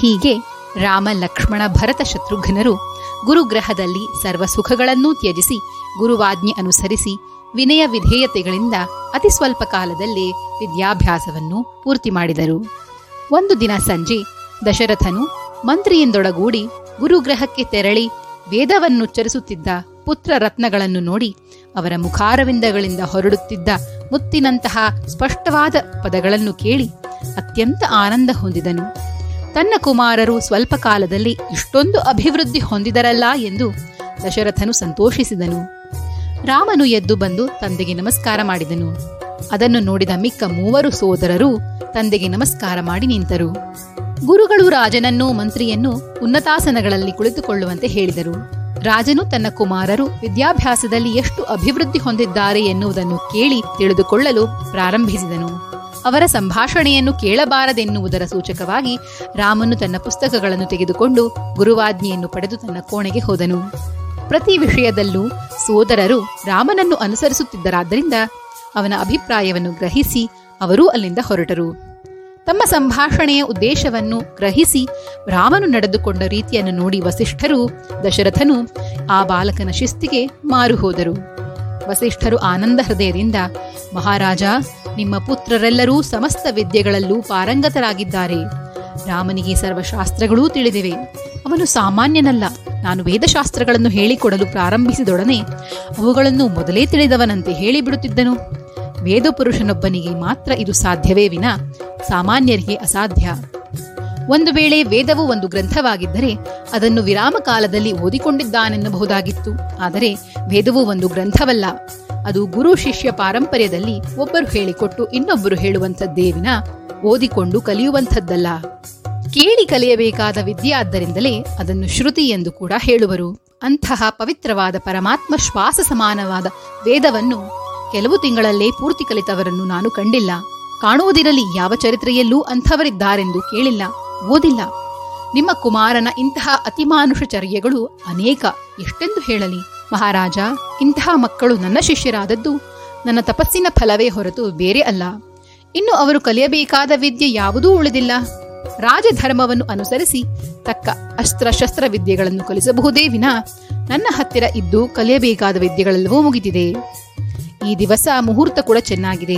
ಹೀಗೆ ರಾಮ ಲಕ್ಷ್ಮಣ ಭರತ ಶತ್ರುಘ್ನರು ಗುರುಗ್ರಹದಲ್ಲಿ ಸರ್ವ ಸುಖಗಳನ್ನೂ ತ್ಯಜಿಸಿ ಗುರುವಾಜ್ಞೆ ಅನುಸರಿಸಿ ವಿನಯ ವಿಧೇಯತೆಗಳಿಂದ ಅತಿ ಸ್ವಲ್ಪ ಕಾಲದಲ್ಲೇ ವಿದ್ಯಾಭ್ಯಾಸವನ್ನು ಪೂರ್ತಿ ಮಾಡಿದರು. ಒಂದು ದಿನ ಸಂಜೆ ದಶರಥನು ಮಂತ್ರಿಯಿಂದೊಳಗೂಡಿ ಗುರುಗ್ರಹಕ್ಕೆ ತೆರಳಿ ವೇದವನ್ನುಚ್ಚರಿಸುತ್ತಿದ್ದ ಪುತ್ರ ರತ್ನಗಳನ್ನು ನೋಡಿ ಅವರ ಮುಖಾರವಿಂದಗಳಿಂದ ಹೊರಡುತ್ತಿದ್ದ ಮುತ್ತಿನಂತಹ ಸ್ಪಷ್ಟವಾದ ಪದಗಳನ್ನು ಕೇಳಿ ಅತ್ಯಂತ ಆನಂದ ಹೊಂದಿದನು. ತನ್ನ ಕುಮಾರರು ಸ್ವಲ್ಪ ಕಾಲದಲ್ಲಿ ಇಷ್ಟೊಂದು ಅಭಿವೃದ್ಧಿ ಹೊಂದಿದರಲ್ಲ ಎಂದು ದಶರಥನು ಸಂತೋಷಿಸಿದನು. ರಾಮನು ಎದ್ದು ಬಂದು ತಂದೆಗೆ ನಮಸ್ಕಾರ ಮಾಡಿದನು. ಅದನ್ನು ನೋಡಿದ ಮಿಕ್ಕ ಮೂವರು ಸೋದರರು ತಂದೆಗೆ ನಮಸ್ಕಾರ ಮಾಡಿ ನಿಂತರು. ಗುರುಗಳು ರಾಜನನ್ನೂ ಮಂತ್ರಿಯನ್ನು ಉನ್ನತಾಸನಗಳಲ್ಲಿ ಕುಳಿತುಕೊಳ್ಳುವಂತೆ ಹೇಳಿದರು. ರಾಜನು ತನ್ನ ಕುಮಾರರು ವಿದ್ಯಾಭ್ಯಾಸದಲ್ಲಿ ಎಷ್ಟು ಅಭಿವೃದ್ಧಿ ಹೊಂದಿದ್ದಾರೆ ಎನ್ನುವುದನ್ನು ಕೇಳಿ ತಿಳಿದುಕೊಳ್ಳಲು ಪ್ರಾರಂಭಿಸಿದನು. ಅವರ ಸಂಭಾಷಣೆಯನ್ನು ಕೇಳಬಾರದೆನ್ನುವುದರ ಸೂಚಕವಾಗಿ ರಾಮನು ತನ್ನ ಪುಸ್ತಕಗಳನ್ನು ತೆಗೆದುಕೊಂಡು ಗುರುವಾಜ್ಞೆಯನ್ನು ಪಡೆದು ತನ್ನ ಕೋಣೆಗೆ ಹೋದನು. ಪ್ರತಿ ವಿಷಯದಲ್ಲೂ ಸೋದರರು ರಾಮನನ್ನು ಅನುಸರಿಸುತ್ತಿದ್ದರಾದ್ದರಿಂದ ಅವನ ಅಭಿಪ್ರಾಯವನ್ನು ಗ್ರಹಿಸಿ ಅವರೂ ಅಲ್ಲಿಂದ ಹೊರಟರು. ತಮ್ಮ ಸಂಭಾಷಣೆಯ ಉದ್ದೇಶವನ್ನು ಗ್ರಹಿಸಿ ರಾಮನು ನಡೆದುಕೊಂಡ ರೀತಿಯನ್ನು ನೋಡಿ ವಸಿಷ್ಠರು ದಶರಥನು ಆ ಬಾಲಕನ ಶಿಸ್ತಿಗೆ ಮಾರು ಹೋದರು ವಸಿಷ್ಠರು ಆನಂದ ಹೃದಯದಿಂದ, ಮಹಾರಾಜ, ನಿಮ್ಮ ಪುತ್ರರೆಲ್ಲರೂ ಸಮಸ್ತ ವಿದ್ಯೆಗಳಲ್ಲೂ ಪಾರಂಗತರಾಗಿದ್ದಾರೆ. ರಾಮನಿಗೆ ಸರ್ವಶಾಸ್ತ್ರಗಳೂ ತಿಳಿದಿವೆ. ಅವನು ಸಾಮಾನ್ಯನಲ್ಲ. ನಾನು ವೇದಶಾಸ್ತ್ರಗಳನ್ನು ಹೇಳಿಕೊಡಲು ಪ್ರಾರಂಭಿಸಿದೊಡನೆ ಅವುಗಳನ್ನು ಮೊದಲೇ ತಿಳಿದವನಂತೆ ಹೇಳಿಬಿಡುತ್ತಿದ್ದನು. ವೇದಪುರುಷನೊಬ್ಬನಿಗೆ ಮಾತ್ರ ಇದು ಸಾಧ್ಯವೇ ವಿನ ಸಾಮಾನ್ಯರಿಗೆ ಅಸಾಧ್ಯ. ಒಂದು ವೇಳೆ ವೇದವು ಒಂದು ಗ್ರಂಥವಾಗಿದ್ದರೆ ಅದನ್ನು ವಿರಾಮ ಕಾಲದಲ್ಲಿ ಓದಿಕೊಂಡಿದ್ದಾನೆನ್ನಬಹುದಾಗಿತ್ತು. ಆದರೆ ವೇದವು ಒಂದು ಗ್ರಂಥವಲ್ಲ. ಅದು ಗುರು ಶಿಷ್ಯ ಪಾರಂಪರ್ಯದಲ್ಲಿ ಒಬ್ಬರು ಹೇಳಿಕೊಟ್ಟು ಇನ್ನೊಬ್ಬರು ಹೇಳುವಂಥದ್ದೇವಿನ ಓದಿಕೊಂಡು ಕಲಿಯುವಂಥದ್ದಲ್ಲ. ಕೇಳಿ ಕಲಿಯಬೇಕಾದ ವಿದ್ಯೆ ಆದ್ದರಿಂದಲೇ ಅದನ್ನು ಶ್ರುತಿ ಎಂದು ಕೂಡ ಹೇಳುವರು. ಅಂತಹ ಪವಿತ್ರವಾದ ಪರಮಾತ್ಮ ಶ್ವಾಸ ಸಮಾನವಾದ ವೇದವನ್ನು ಕೆಲವು ತಿಂಗಳಲ್ಲೇ ಪೂರ್ತಿ ಕಲಿತವರನ್ನು ನಾನು ಕಂಡಿಲ್ಲ. ಕಾಣುವುದಿರಲಿ ಯಾವ ಚರಿತ್ರೆಯಲ್ಲೂ ಅಂಥವರಿದ್ದಾರೆಂದು ಕೇಳಿಲ್ಲ. ಓದಿಲ್ಲ. ನಿಮ್ಮ ಕುಮಾರನ ಇಂತಹ ಅತಿಮಾನುಷ ಚರ್ಯೆಗಳು ಅನೇಕ. ಎಷ್ಟೆಂದು ಹೇಳಲಿ. ಮಹಾರಾಜ, ಇಂತಹ ಮಕ್ಕಳು ನನ್ನ ಶಿಷ್ಯರಾದದ್ದು. ನನ್ನ ತಪಸ್ಸಿನ ಫಲವೇ ಹೊರತು ಬೇರೆ ಅಲ್ಲ. ಇನ್ನು ಅವರು ಕಲಿಯಬೇಕಾದ ವಿದ್ಯೆ ಯಾವುದೂ ಉಳಿದಿಲ್ಲ. ರಾಜಧರ್ಮವನ್ನು ಅನುಸರಿಸಿ ತಕ್ಕ ಅಸ್ತ್ರಶಸ್ತ್ರ ವಿದ್ಯೆಗಳನ್ನು ಕಲಿಸಬಹುದೇ ವಿನ ನನ್ನ ಹತ್ತಿರ ಇದ್ದು ಕಲಿಯಬೇಕಾದ ವಿದ್ಯೆಗಳೆಲ್ಲವೂ ಮುಗಿದಿದೆ. ಈ ದಿವಸ ಮುಹೂರ್ತ ಕೂಡ ಚೆನ್ನಾಗಿದೆ.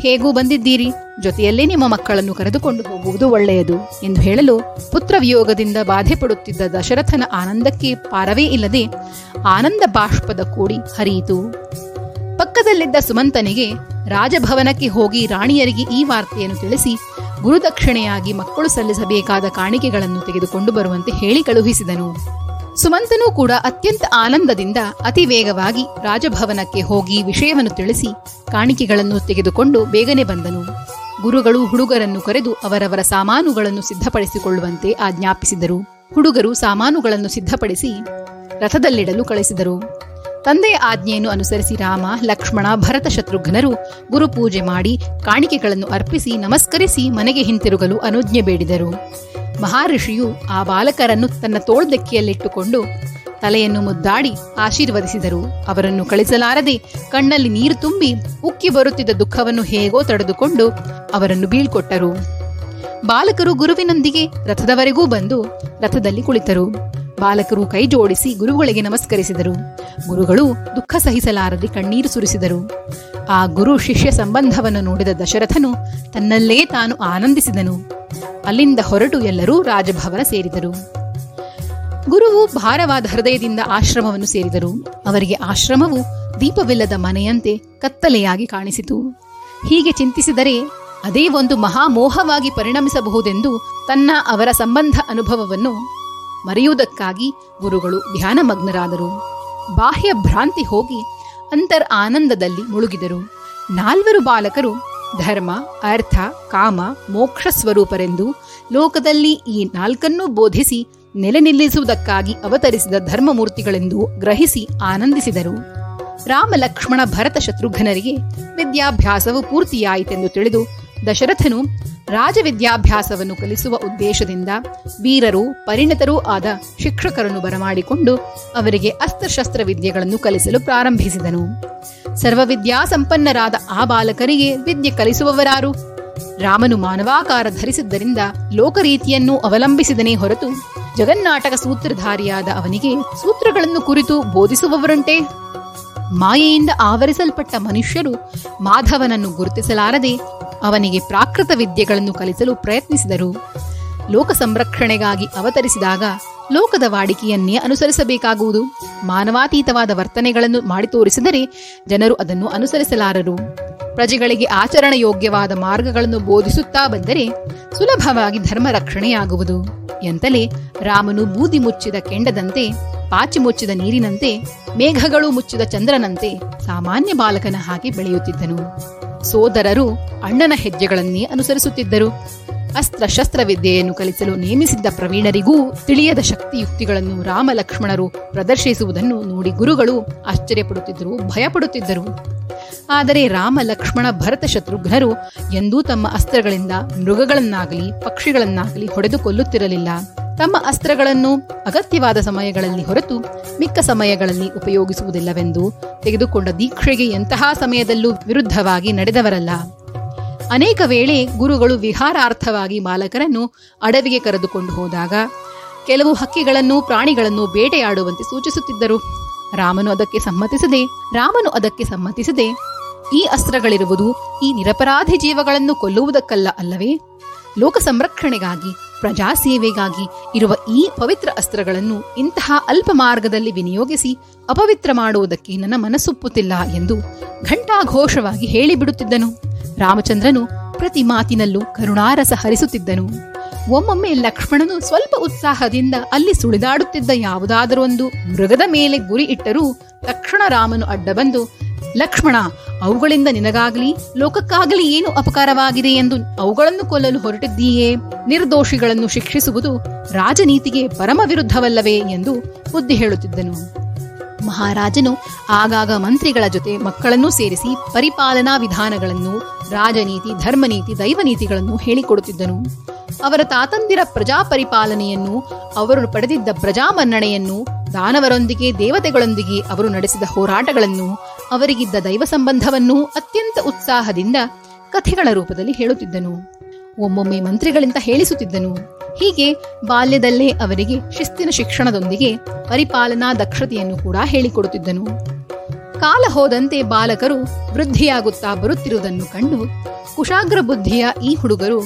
ಹೇಗೂ ಬಂದಿದ್ದೀರಿ? ಜೊತೆಯಲ್ಲೇ ನಿಮ್ಮ ಮಕ್ಕಳನ್ನು ಕರೆದುಕೊಂಡು ಹೋಗುವುದು ಒಳ್ಳೆಯದು ಎಂದು ಹೇಳಲು ಪುತ್ರ ವಿಯೋಗದಿಂದ ಬಾಧೆ ಪಡುತ್ತಿದ್ದ ದಶರಥನ ಆನಂದಕ್ಕೆ ಪಾರವೇ ಇಲ್ಲದೆ ಆನಂದ ಬಾಷ್ಪದ ಕೂಡಿ ಹರಿಯಿತು. ಪಕ್ಕದಲ್ಲಿದ್ದ ಸುಮಂತನಿಗೆ ರಾಜಭವನಕ್ಕೆ ಹೋಗಿ ರಾಣಿಯರಿಗೆ ಈ ವಾರ್ತೆಯನ್ನು ತಿಳಿಸಿ ಗುರುದಕ್ಷಿಣೆಯಾಗಿ ಮಕ್ಕಳು ಸಲ್ಲಿಸಬೇಕಾದ ಕಾಣಿಕೆಗಳನ್ನು ತೆಗೆದುಕೊಂಡು ಬರುವಂತೆ ಹೇಳಿ ಕಳುಹಿಸಿದನು. ಸುಮಂತನೂ ಕೂಡ ಅತ್ಯಂತ ಆನಂದದಿಂದ ಅತಿ ವೇಗವಾಗಿ ರಾಜಭವನಕ್ಕೆ ಹೋಗಿ ವಿಷಯವನ್ನು ತಿಳಿಸಿ ಕಾಣಿಕೆಗಳನ್ನು ತೆಗೆದುಕೊಂಡು ಬೇಗನೆ ಬಂದನು. ಗುರುಗಳು ಹುಡುಗರನ್ನು ಕರೆದು ಅವರವರ ಸಾಮಾನುಗಳನ್ನು ಸಿದ್ಧಪಡಿಸಿಕೊಳ್ಳುವಂತೆ ಆಜ್ಞಾಪಿಸಿದರು. ಹುಡುಗರು ಸಾಮಾನುಗಳನ್ನು ಸಿದ್ಧಪಡಿಸಿ ರಥದಲ್ಲಿಡಲು ಕಳಿಸಿದರು. ತಂದೆಯ ಆಜ್ಞೆಯನ್ನು ಅನುಸರಿಸಿ ರಾಮ, ಲಕ್ಷ್ಮಣ ಭರತ ಶತ್ರುಘ್ನರು ಗುರುಪೂಜೆ ಮಾಡಿ ಕಾಣಿಕೆಗಳನ್ನು ಅರ್ಪಿಸಿ ನಮಸ್ಕರಿಸಿ ಮನೆಗೆ ಹಿಂತಿರುಗಲು ಅನುಜ್ಞೆ ಬೇಡಿದರು. ಮಹಾಋಷಿಯು ಆ ಬಾಲಕರನ್ನು ತನ್ನ ತೋಳ್ದೆಕ್ಕಿಯಲ್ಲಿಟ್ಟುಕೊಂಡು ತಲೆಯನ್ನು ಮುದ್ದಾಡಿ ಆಶೀರ್ವದಿಸಿದರು. ಅವರನ್ನು ಕಳಿಸಲಾರದೆ ಕಣ್ಣಲ್ಲಿ ನೀರು ತುಂಬಿ ಉಕ್ಕಿ ಬರುತ್ತಿದ್ದ ದುಃಖವನ್ನು ಹೇಗೋ ತಡೆದುಕೊಂಡು ಅವರನ್ನು ಬೀಳ್ಕೊಟ್ಟರು. ಬಾಲಕರು ಗುರುವಿನೊಂದಿಗೆ ರಥದವರೆಗೂ ಬಂದು ರಥದಲ್ಲಿ ಕುಳಿತರು. ಬಾಲಕರು ಕೈ ಜೋಡಿಸಿ ಗುರುಗಳಿಗೆ ನಮಸ್ಕರಿಸಿದರು. ಗುರುಗಳು ದುಃಖ ಸಹಿಸಲಾರದೆ ಕಣ್ಣೀರು ಸುರಿಸಿದರು. ಆ ಗುರು ಶಿಷ್ಯ ಸಂಬಂಧವನ್ನು ನೋಡಿದ ದಶರಥನು ತನ್ನಲ್ಲೇ ತಾನು ಆನಂದಿಸಿದನು. ಅಲ್ಲಿಂದ ಹೊರಟು ಎಲ್ಲರೂ ರಾಜಭವನ ಸೇರಿದರು. ಗುರುವು ಭಾರವಾದ ಹೃದಯದಿಂದ ಆಶ್ರಮವನ್ನು ಸೇರಿದರು. ಅವರಿಗೆ ಆಶ್ರಮವು ದೀಪವಿಲ್ಲದ ಮನೆಯಂತೆ ಕತ್ತಲೆಯಾಗಿ ಕಾಣಿಸಿತು. ಹೀಗೆ ಚಿಂತಿಸಿದರೆ ಅದೇ ಒಂದು ಮಹಾಮೋಹವಾಗಿ ಪರಿಣಮಿಸಬಹುದೆಂದು ತನ್ನ ಅವರ ಸಂಬಂಧ ಅನುಭವವನ್ನು ಮರೆಯುವುದಕ್ಕಾಗಿ ಗುರುಗಳು ಧ್ಯಾನಮಗ್ನರಾದರು. ಬಾಹ್ಯ ಭ್ರಾಂತಿ ಹೋಗಿ ಅಂತರ್ ಆನಂದದಲ್ಲಿ ಮುಳುಗಿದರು. ನಾಲ್ವರು ಬಾಲಕರು ಧರ್ಮ, ಅರ್ಥ, ಕಾಮ, ಮೋಕ್ಷ ಸ್ವರೂಪರೆಂದು ಲೋಕದಲ್ಲಿ ಈ ನಾಲ್ಕನ್ನೂ ಬೋಧಿಸಿ ನೆಲೆ ನಿಲ್ಲಿಸುವುದಕ್ಕಾಗಿ ಅವತರಿಸಿದ ಧರ್ಮಮೂರ್ತಿಗಳೆಂದು ಗ್ರಹಿಸಿ ಆನಂದಿಸಿದರು. ರಾಮ ಲಕ್ಷ್ಮಣ ಭರತ ಶತ್ರುಘ್ನರಿಗೆ ವಿದ್ಯಾಭ್ಯಾಸವು ಪೂರ್ತಿಯಾಯಿತೆಂದು ತಿಳಿದು ದಶರಥನು ರಾಜವಿದ್ಯಾಭ್ಯಾಸವನ್ನು ಕಲಿಸುವ ಉದ್ದೇಶದಿಂದ ವೀರರು, ಪರಿಣತರೂ ಆದ ಶಿಕ್ಷಕರನ್ನು ಬರಮಾಡಿಕೊಂಡು ಅವರಿಗೆ ಅಸ್ತ್ರಶಸ್ತ್ರ ವಿದ್ಯೆಗಳನ್ನು ಕಲಿಸಲು ಪ್ರಾರಂಭಿಸಿದನು. ಸರ್ವವಿದ್ಯಾ ಸಂಪನ್ನರಾದ ಆ ಬಾಲಕರಿಗೆ ವಿದ್ಯೆ ಕಲಿಸುವವರಾರು. ರಾಮನು ಮಾನವಾಕಾರ ಧರಿಸಿದ್ದರಿಂದ ಲೋಕರೀತಿಯನ್ನು ಅವಲಂಬಿಸಿದನೇ ಹೊರತು ಜಗನ್ನಾಟಕ ಸೂತ್ರಧಾರಿಯಾದ ಅವನಿಗೆ ಸೂತ್ರಗಳನ್ನು ಕುರಿತು ಬೋಧಿಸುವವರುಂಟೆ ಮಾಯೆಯಿಂದ ಆವರಿಸಲ್ಪಟ್ಟ ಮನುಷ್ಯರು ಮಾಧವನನ್ನು ಗುರುತಿಸಲಾರದೆ ಅವನಿಗೆ ಪ್ರಾಕೃತ ವಿದ್ಯೆಗಳನ್ನು ಕಲಿಸಲು ಪ್ರಯತ್ನಿಸಿದರು. ಲೋಕ ಸಂರಕ್ಷಣೆಗಾಗಿ ಅವತರಿಸಿದಾಗ ಲೋಕದ ವಾಡಿಕೆಯನ್ನೇ ಅನುಸರಿಸಬೇಕಾಗುವುದು. ಮಾನವಾತೀತವಾದ ವರ್ತನೆಗಳನ್ನು ಮಾಡಿ ತೋರಿಸಿದರೆ ಜನರು ಅದನ್ನು ಅನುಸರಿಸಲಾರರು. ಪ್ರಜೆಗಳಿಗೆ ಆಚರಣಯೋಗ್ಯವಾದ ಮಾರ್ಗಗಳನ್ನು ಬೋಧಿಸುತ್ತಾ ಬಂದರೆ ಸುಲಭವಾಗಿ ಧರ್ಮ ರಕ್ಷಣೆಯಾಗುವುದು. ಎಂತಲೇ ರಾಮನು ಬೂದಿ ಮುಚ್ಚಿದ ಕೆಂಡದಂತೆ, ಪಾಚಿ ಮುಚ್ಚಿದ ನೀರಿನಂತೆ, ಮೇಘಗಳು ಮುಚ್ಚಿದ ಚಂದ್ರನಂತೆ ಸಾಮಾನ್ಯ ಬಾಲಕನ ಹಾಗೆ ಬೆಳೆಯುತ್ತಿದ್ದನು. ಸೋದರರು ಅಣ್ಣನ ಹೆಜ್ಜೆಗಳನ್ನೇ ಅನುಸರಿಸುತ್ತಿದ್ದರು. ಅಸ್ತ್ರ ಶಸ್ತ್ರ ವಿದ್ಯೆಯನ್ನು ಕಲಿಸಲು ನೇಮಿಸಿದ್ದ ಪ್ರವೀಣರಿಗೂ ತಿಳಿಯದ ಶಕ್ತಿಯುಕ್ತಿಗಳನ್ನು ರಾಮ ಲಕ್ಷ್ಮಣರು ಪ್ರದರ್ಶಿಸುವುದನ್ನು ನೋಡಿ ಗುರುಗಳು ಆಶ್ಚರ್ಯಪಡುತ್ತಿದ್ದರು, ಭಯಪಡುತ್ತಿದ್ದರು. ಆದರೆ ರಾಮ ಲಕ್ಷ್ಮಣ ಭರತ ಶತ್ರುಘ್ನರು ಎಂದೂ ತಮ್ಮ ಅಸ್ತ್ರಗಳಿಂದ ಮೃಗಗಳನ್ನಾಗಲಿ ಪಕ್ಷಿಗಳನ್ನಾಗಲಿ ಹೊಡೆದು ಕೊಲ್ಲುತ್ತಿರಲಿಲ್ಲ ತಮ್ಮ ಅಸ್ತ್ರಗಳನ್ನು ಅಗತ್ಯವಾದ ಸಮಯಗಳಲ್ಲಿ ಹೊರತು ಮಿಕ್ಕ ಸಮಯಗಳಲ್ಲಿ ಉಪಯೋಗಿಸುವುದಿಲ್ಲವೆಂದು ತೆಗೆದುಕೊಂಡ ದೀಕ್ಷೆಗೆ ಎಂತಹ ಸಮಯದಲ್ಲೂ ವಿರುದ್ಧವಾಗಿ ನಡೆದವರಲ್ಲ. ಅನೇಕ ವೇಳೆ ಗುರುಗಳು ವಿಹಾರಾರ್ಥವಾಗಿ ಬಾಲಕರನ್ನು ಅಡವಿಗೆ ಕರೆದುಕೊಂಡು ಹೋದಾಗ ಕೆಲವು ಹಕ್ಕಿಗಳನ್ನು ಪ್ರಾಣಿಗಳನ್ನು ಬೇಟೆಯಾಡುವಂತೆ ಸೂಚಿಸುತ್ತಿದ್ದರು. ರಾಮನು ಅದಕ್ಕೆ ಸಮ್ಮತಿಸದೆ, ರಾಮನು ಅದಕ್ಕೆ ಸಮ್ಮತಿಸದೆ ಈ ಅಸ್ತ್ರಗಳಿರುವುದು ಈ ನಿರಪರಾಧಿ ಜೀವಗಳನ್ನು ಕೊಲ್ಲುವುದಕ್ಕಲ್ಲ ಅಲ್ಲವೇ? ಲೋಕ ಸಂರಕ್ಷಣೆಗಾಗಿ ಪ್ರಜಾ ಸೇವೆಗಾಗಿ ಇರುವ ಈ ಪವಿತ್ರ ಅಸ್ತ್ರಗಳನ್ನು ಇಂತಹ ಅಲ್ಪ ಮಾರ್ಗದಲ್ಲಿ ವಿನಿಯೋಗಿಸಿ ಅಪವಿತ್ರ ಮಾಡುವುದಕ್ಕೆ ನನ್ನ ಮನಸ್ಸುಪ್ಪುತ್ತಿಲ್ಲ ಎಂದು ಘಂಟಾಘೋಷವಾಗಿ ಹೇಳಿಬಿಡುತ್ತಿದ್ದನು. ರಾಮಚಂದ್ರನು ಪ್ರತಿ ಮಾತಿನಲ್ಲೂ ಕರುಣಾರಸ ಹರಿಸುತ್ತಿದ್ದನು. ಒಮ್ಮೊಮ್ಮೆ ಲಕ್ಷ್ಮಣನು ಸ್ವಲ್ಪ ಉತ್ಸಾಹದಿಂದ ಅಲ್ಲಿ ಸುಳಿದಾಡುತ್ತಿದ್ದ ಯಾವುದಾದರೂ ಒಂದು ಮೃಗದ ಮೇಲೆ ಗುರಿ ಇಟ್ಟರೂ ತಕ್ಷಣ ರಾಮನು ಅಡ್ಡ ಬಂದು ಲಕ್ಷ್ಮಣ, ಅವುಗಳಿಂದ ನಿನಗಾಗಲಿ, ಲೋಕಕ್ಕಾಗಲಿ ಏನು ಅಪಕಾರವಾಗಿದೆ ಎಂದು ಅವುಗಳನ್ನು ಕೊಲ್ಲಲು ಹೊರಟಿದ್ದೀಯೇ? ನಿರ್ದೋಷಿಗಳನ್ನು ಶಿಕ್ಷಿಸುವುದು ರಾಜನೀತಿಗೆ ಪರಮ ವಿರುದ್ಧವಲ್ಲವೇ ಎಂದು ಬುದ್ಧಿ ಹೇಳುತ್ತಿದ್ದನು. ಮಹಾರಾಜನು ಆಗಾಗ ಮಂತ್ರಿಗಳ ಜೊತೆ ಮಕ್ಕಳನ್ನೂ ಸೇರಿಸಿ ಪರಿಪಾಲನಾ ವಿಧಾನಗಳನ್ನು, ರಾಜನೀತಿ, ಧರ್ಮನೀತಿ, ದೈವನೀತಿಗಳನ್ನು ಹೇಳಿಕೊಡುತ್ತಿದ್ದನು. ಅವರ ತಾತಂದಿರ ಪ್ರಜಾಪರಿಪಾಲನೆಯನ್ನು, ಅವರು ಪಡೆದಿದ್ದ ಪ್ರಜಾಮನ್ನಣೆಯನ್ನು, ದಾನವರೊಂದಿಗೆ, ದೇವತೆಗಳೊಂದಿಗೆ ಅವರು ನಡೆಸಿದ ಹೋರಾಟಗಳನ್ನು ಅವರಿಗಿದ್ದ ದೈವ ಸಂಬಂಧವನ್ನು ಅತ್ಯಂತ ಉತ್ಸಾಹದಿಂದ ಕಥೆಗಳ ರೂಪದಲ್ಲಿ ಹೇಳುತ್ತಿದ್ದನು. ಒಮ್ಮೊಮ್ಮೆ ಮಂತ್ರಿಗಳಿಂದ ಹೇಳಿಸುತ್ತಿದ್ದನು. ಹೀಗೆ ಬಾಲ್ಯದಲ್ಲೇ ಅವರಿಗೆ ಶಿಸ್ತಿನ ಶಿಕ್ಷಣದೊಂದಿಗೆ ಪರಿಪಾಲನಾ ದಕ್ಷತೆಯನ್ನು ಕೂಡ ಹೇಳಿಕೊಡುತ್ತಿದ್ದನು. ಕಾಲ ಹೋದಂತೆ ಬಾಲಕರು ವೃದ್ಧಿಯಾಗುತ್ತಾ ಬರುತ್ತಿರುವುದನ್ನು ಕಂಡು ಕುಶಾಗ್ರ ಬುದ್ಧಿಯ ಈ ಹುಡುಗರು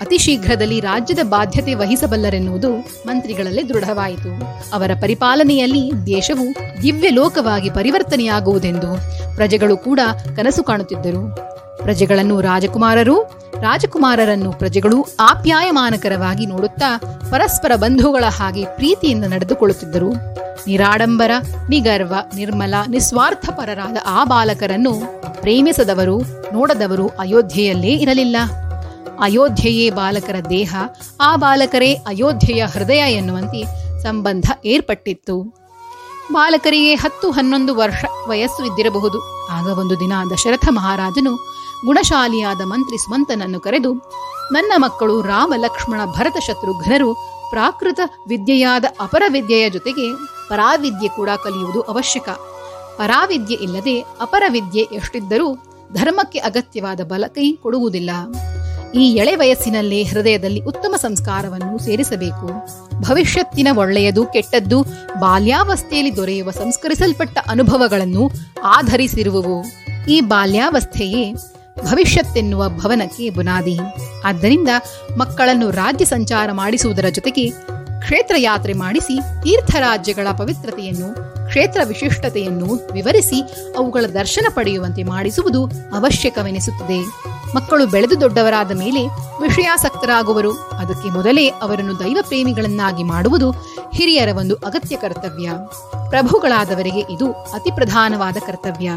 ಅತಿ ಶೀಘ್ರದಲ್ಲಿ ರಾಜ್ಯದ ಬಾಧ್ಯತೆ ವಹಿಸಬಲ್ಲರೆನ್ನುವುದು ಮಂತ್ರಿಗಳಲ್ಲಿ ದೃಢವಾಯಿತು. ಅವರ ಪರಿಪಾಲನೆಯಲ್ಲಿ ದೇಶವು ದಿವ್ಯ ಲೋಕವಾಗಿ ಪರಿವರ್ತನೆಯಾಗುವುದೆಂದು ಪ್ರಜೆಗಳು ಕೂಡ ಕನಸು ಕಾಣುತ್ತಿದ್ದರು. ಪ್ರಜೆಗಳನ್ನು ರಾಜಕುಮಾರರು, ರಾಜಕುಮಾರರನ್ನು ಪ್ರಜೆಗಳು ಆಪ್ಯಾಯಮಾನಕರವಾಗಿ ನೋಡುತ್ತಾ ಪರಸ್ಪರ ಬಂಧುಗಳ ಹಾಗೆ ಪ್ರೀತಿಯಿಂದ ನಡೆದುಕೊಳ್ಳುತ್ತಿದ್ದರು. ನಿರಾಡಂಬರ, ನಿಗರ್ವ, ನಿರ್ಮಲ, ನಿಸ್ವಾರ್ಥಪರರಾದ ಆ ಬಾಲಕರನ್ನು ಪ್ರೇಮಿಸದವರು, ನೋಡದವರು ಅಯೋಧ್ಯೆಯಲ್ಲೇ ಇರಲಿಲ್ಲ. ಅಯೋಧ್ಯೆಯೇ ಬಾಲಕರ ದೇಹ, ಆ ಬಾಲಕರೇ ಅಯೋಧ್ಯೆಯ ಹೃದಯ ಎನ್ನುವಂತೆ ಸಂಬಂಧ ಏರ್ಪಟ್ಟಿತ್ತು. ಬಾಲಕರಿಗೆ ಹತ್ತು ಹನ್ನೊಂದು ವರ್ಷ ವಯಸ್ಸು ಇದ್ದಿರಬಹುದು. ಆಗ ಒಂದು ದಿನ ದಶರಥ ಮಹಾರಾಜನು ಗುಣಶಾಲಿಯಾದ ಮಂತ್ರಿ ಸುಮಂತನನ್ನು ಕರೆದು, ನನ್ನ ಮಕ್ಕಳು ರಾಮ, ಲಕ್ಷ್ಮಣ, ಭರತ ಶತ್ರುಘ್ನರು ಪ್ರಾಕೃತ ವಿದ್ಯೆಯಾದ ಅಪರ ವಿದ್ಯೆಯ ಜೊತೆಗೆ ಪರಾವಿದ್ಯೆ ಕೂಡ ಕಲಿಯುವುದು ಅವಶ್ಯಕ. ಪರಾವಿದ್ಯೆ ಇಲ್ಲದೆ ಅಪರ ವಿದ್ಯೆ ಎಷ್ಟಿದ್ದರೂ ಧರ್ಮಕ್ಕೆ ಅಗತ್ಯವಾದ ಬಲಕೈ ಕೊಡುವುದಿಲ್ಲ. ಈ ಎಳೆ ವಯಸ್ಸಿನಲ್ಲೇ ಹೃದಯದಲ್ಲಿ ಉತ್ತಮ ಸಂಸ್ಕಾರವನ್ನು ಸೇರಿಸಬೇಕು. ಭವಿಷ್ಯತ್ತಿನ ಒಳ್ಳೆಯದು ಕೆಟ್ಟದ್ದು ಬಾಲ್ಯಾವಸ್ಥೆಯಲ್ಲಿ ದೊರೆಯುವ ಸಂಸ್ಕರಿಸಲ್ಪಟ್ಟ ಅನುಭವಗಳನ್ನು ಆಧರಿಸಿರುವವು. ಈ ಬಾಲ್ಯಾವಸ್ಥೆಯೇ ಭವಿಷ್ಯತ್ತೆನ್ನುವ ಭವನಕ್ಕೆ ಬುನಾದಿ. ಆದ್ದರಿಂದ ಮಕ್ಕಳನ್ನು ರಾಜ್ಯ ಸಂಚಾರ ಮಾಡಿಸುವುದರ ಜೊತೆಗೆ ಕ್ಷೇತ್ರ ಯಾತ್ರೆ ಮಾಡಿಸಿ, ತೀರ್ಥರಾಜ್ಯಗಳ ಪವಿತ್ರತೆಯನ್ನು, ಕ್ಷೇತ್ರ ವಿಶಿಷ್ಟತೆಯನ್ನು ವಿವರಿಸಿ, ಅವುಗಳ ದರ್ಶನ ಪಡೆಯುವಂತೆ ಮಾಡಿಸುವುದು ಅವಶ್ಯಕವೆನಿಸುತ್ತದೆ. ಮಕ್ಕಳು ಬೆಳೆದು ದೊಡ್ಡವರಾದ ಮೇಲೆ ವಿಷಯಾಸಕ್ತರಾಗುವರು. ಅದಕ್ಕೆ ಮೊದಲೇ ಅವರನ್ನು ದೈವ ಪ್ರೇಮಿಗಳನ್ನಾಗಿ ಮಾಡುವುದು ಹಿರಿಯರ ಒಂದು ಅಗತ್ಯ ಕರ್ತವ್ಯ. ಪ್ರಭುಗಳಾದವರಿಗೆ ಇದು ಅತಿ ಪ್ರಧಾನವಾದ ಕರ್ತವ್ಯ.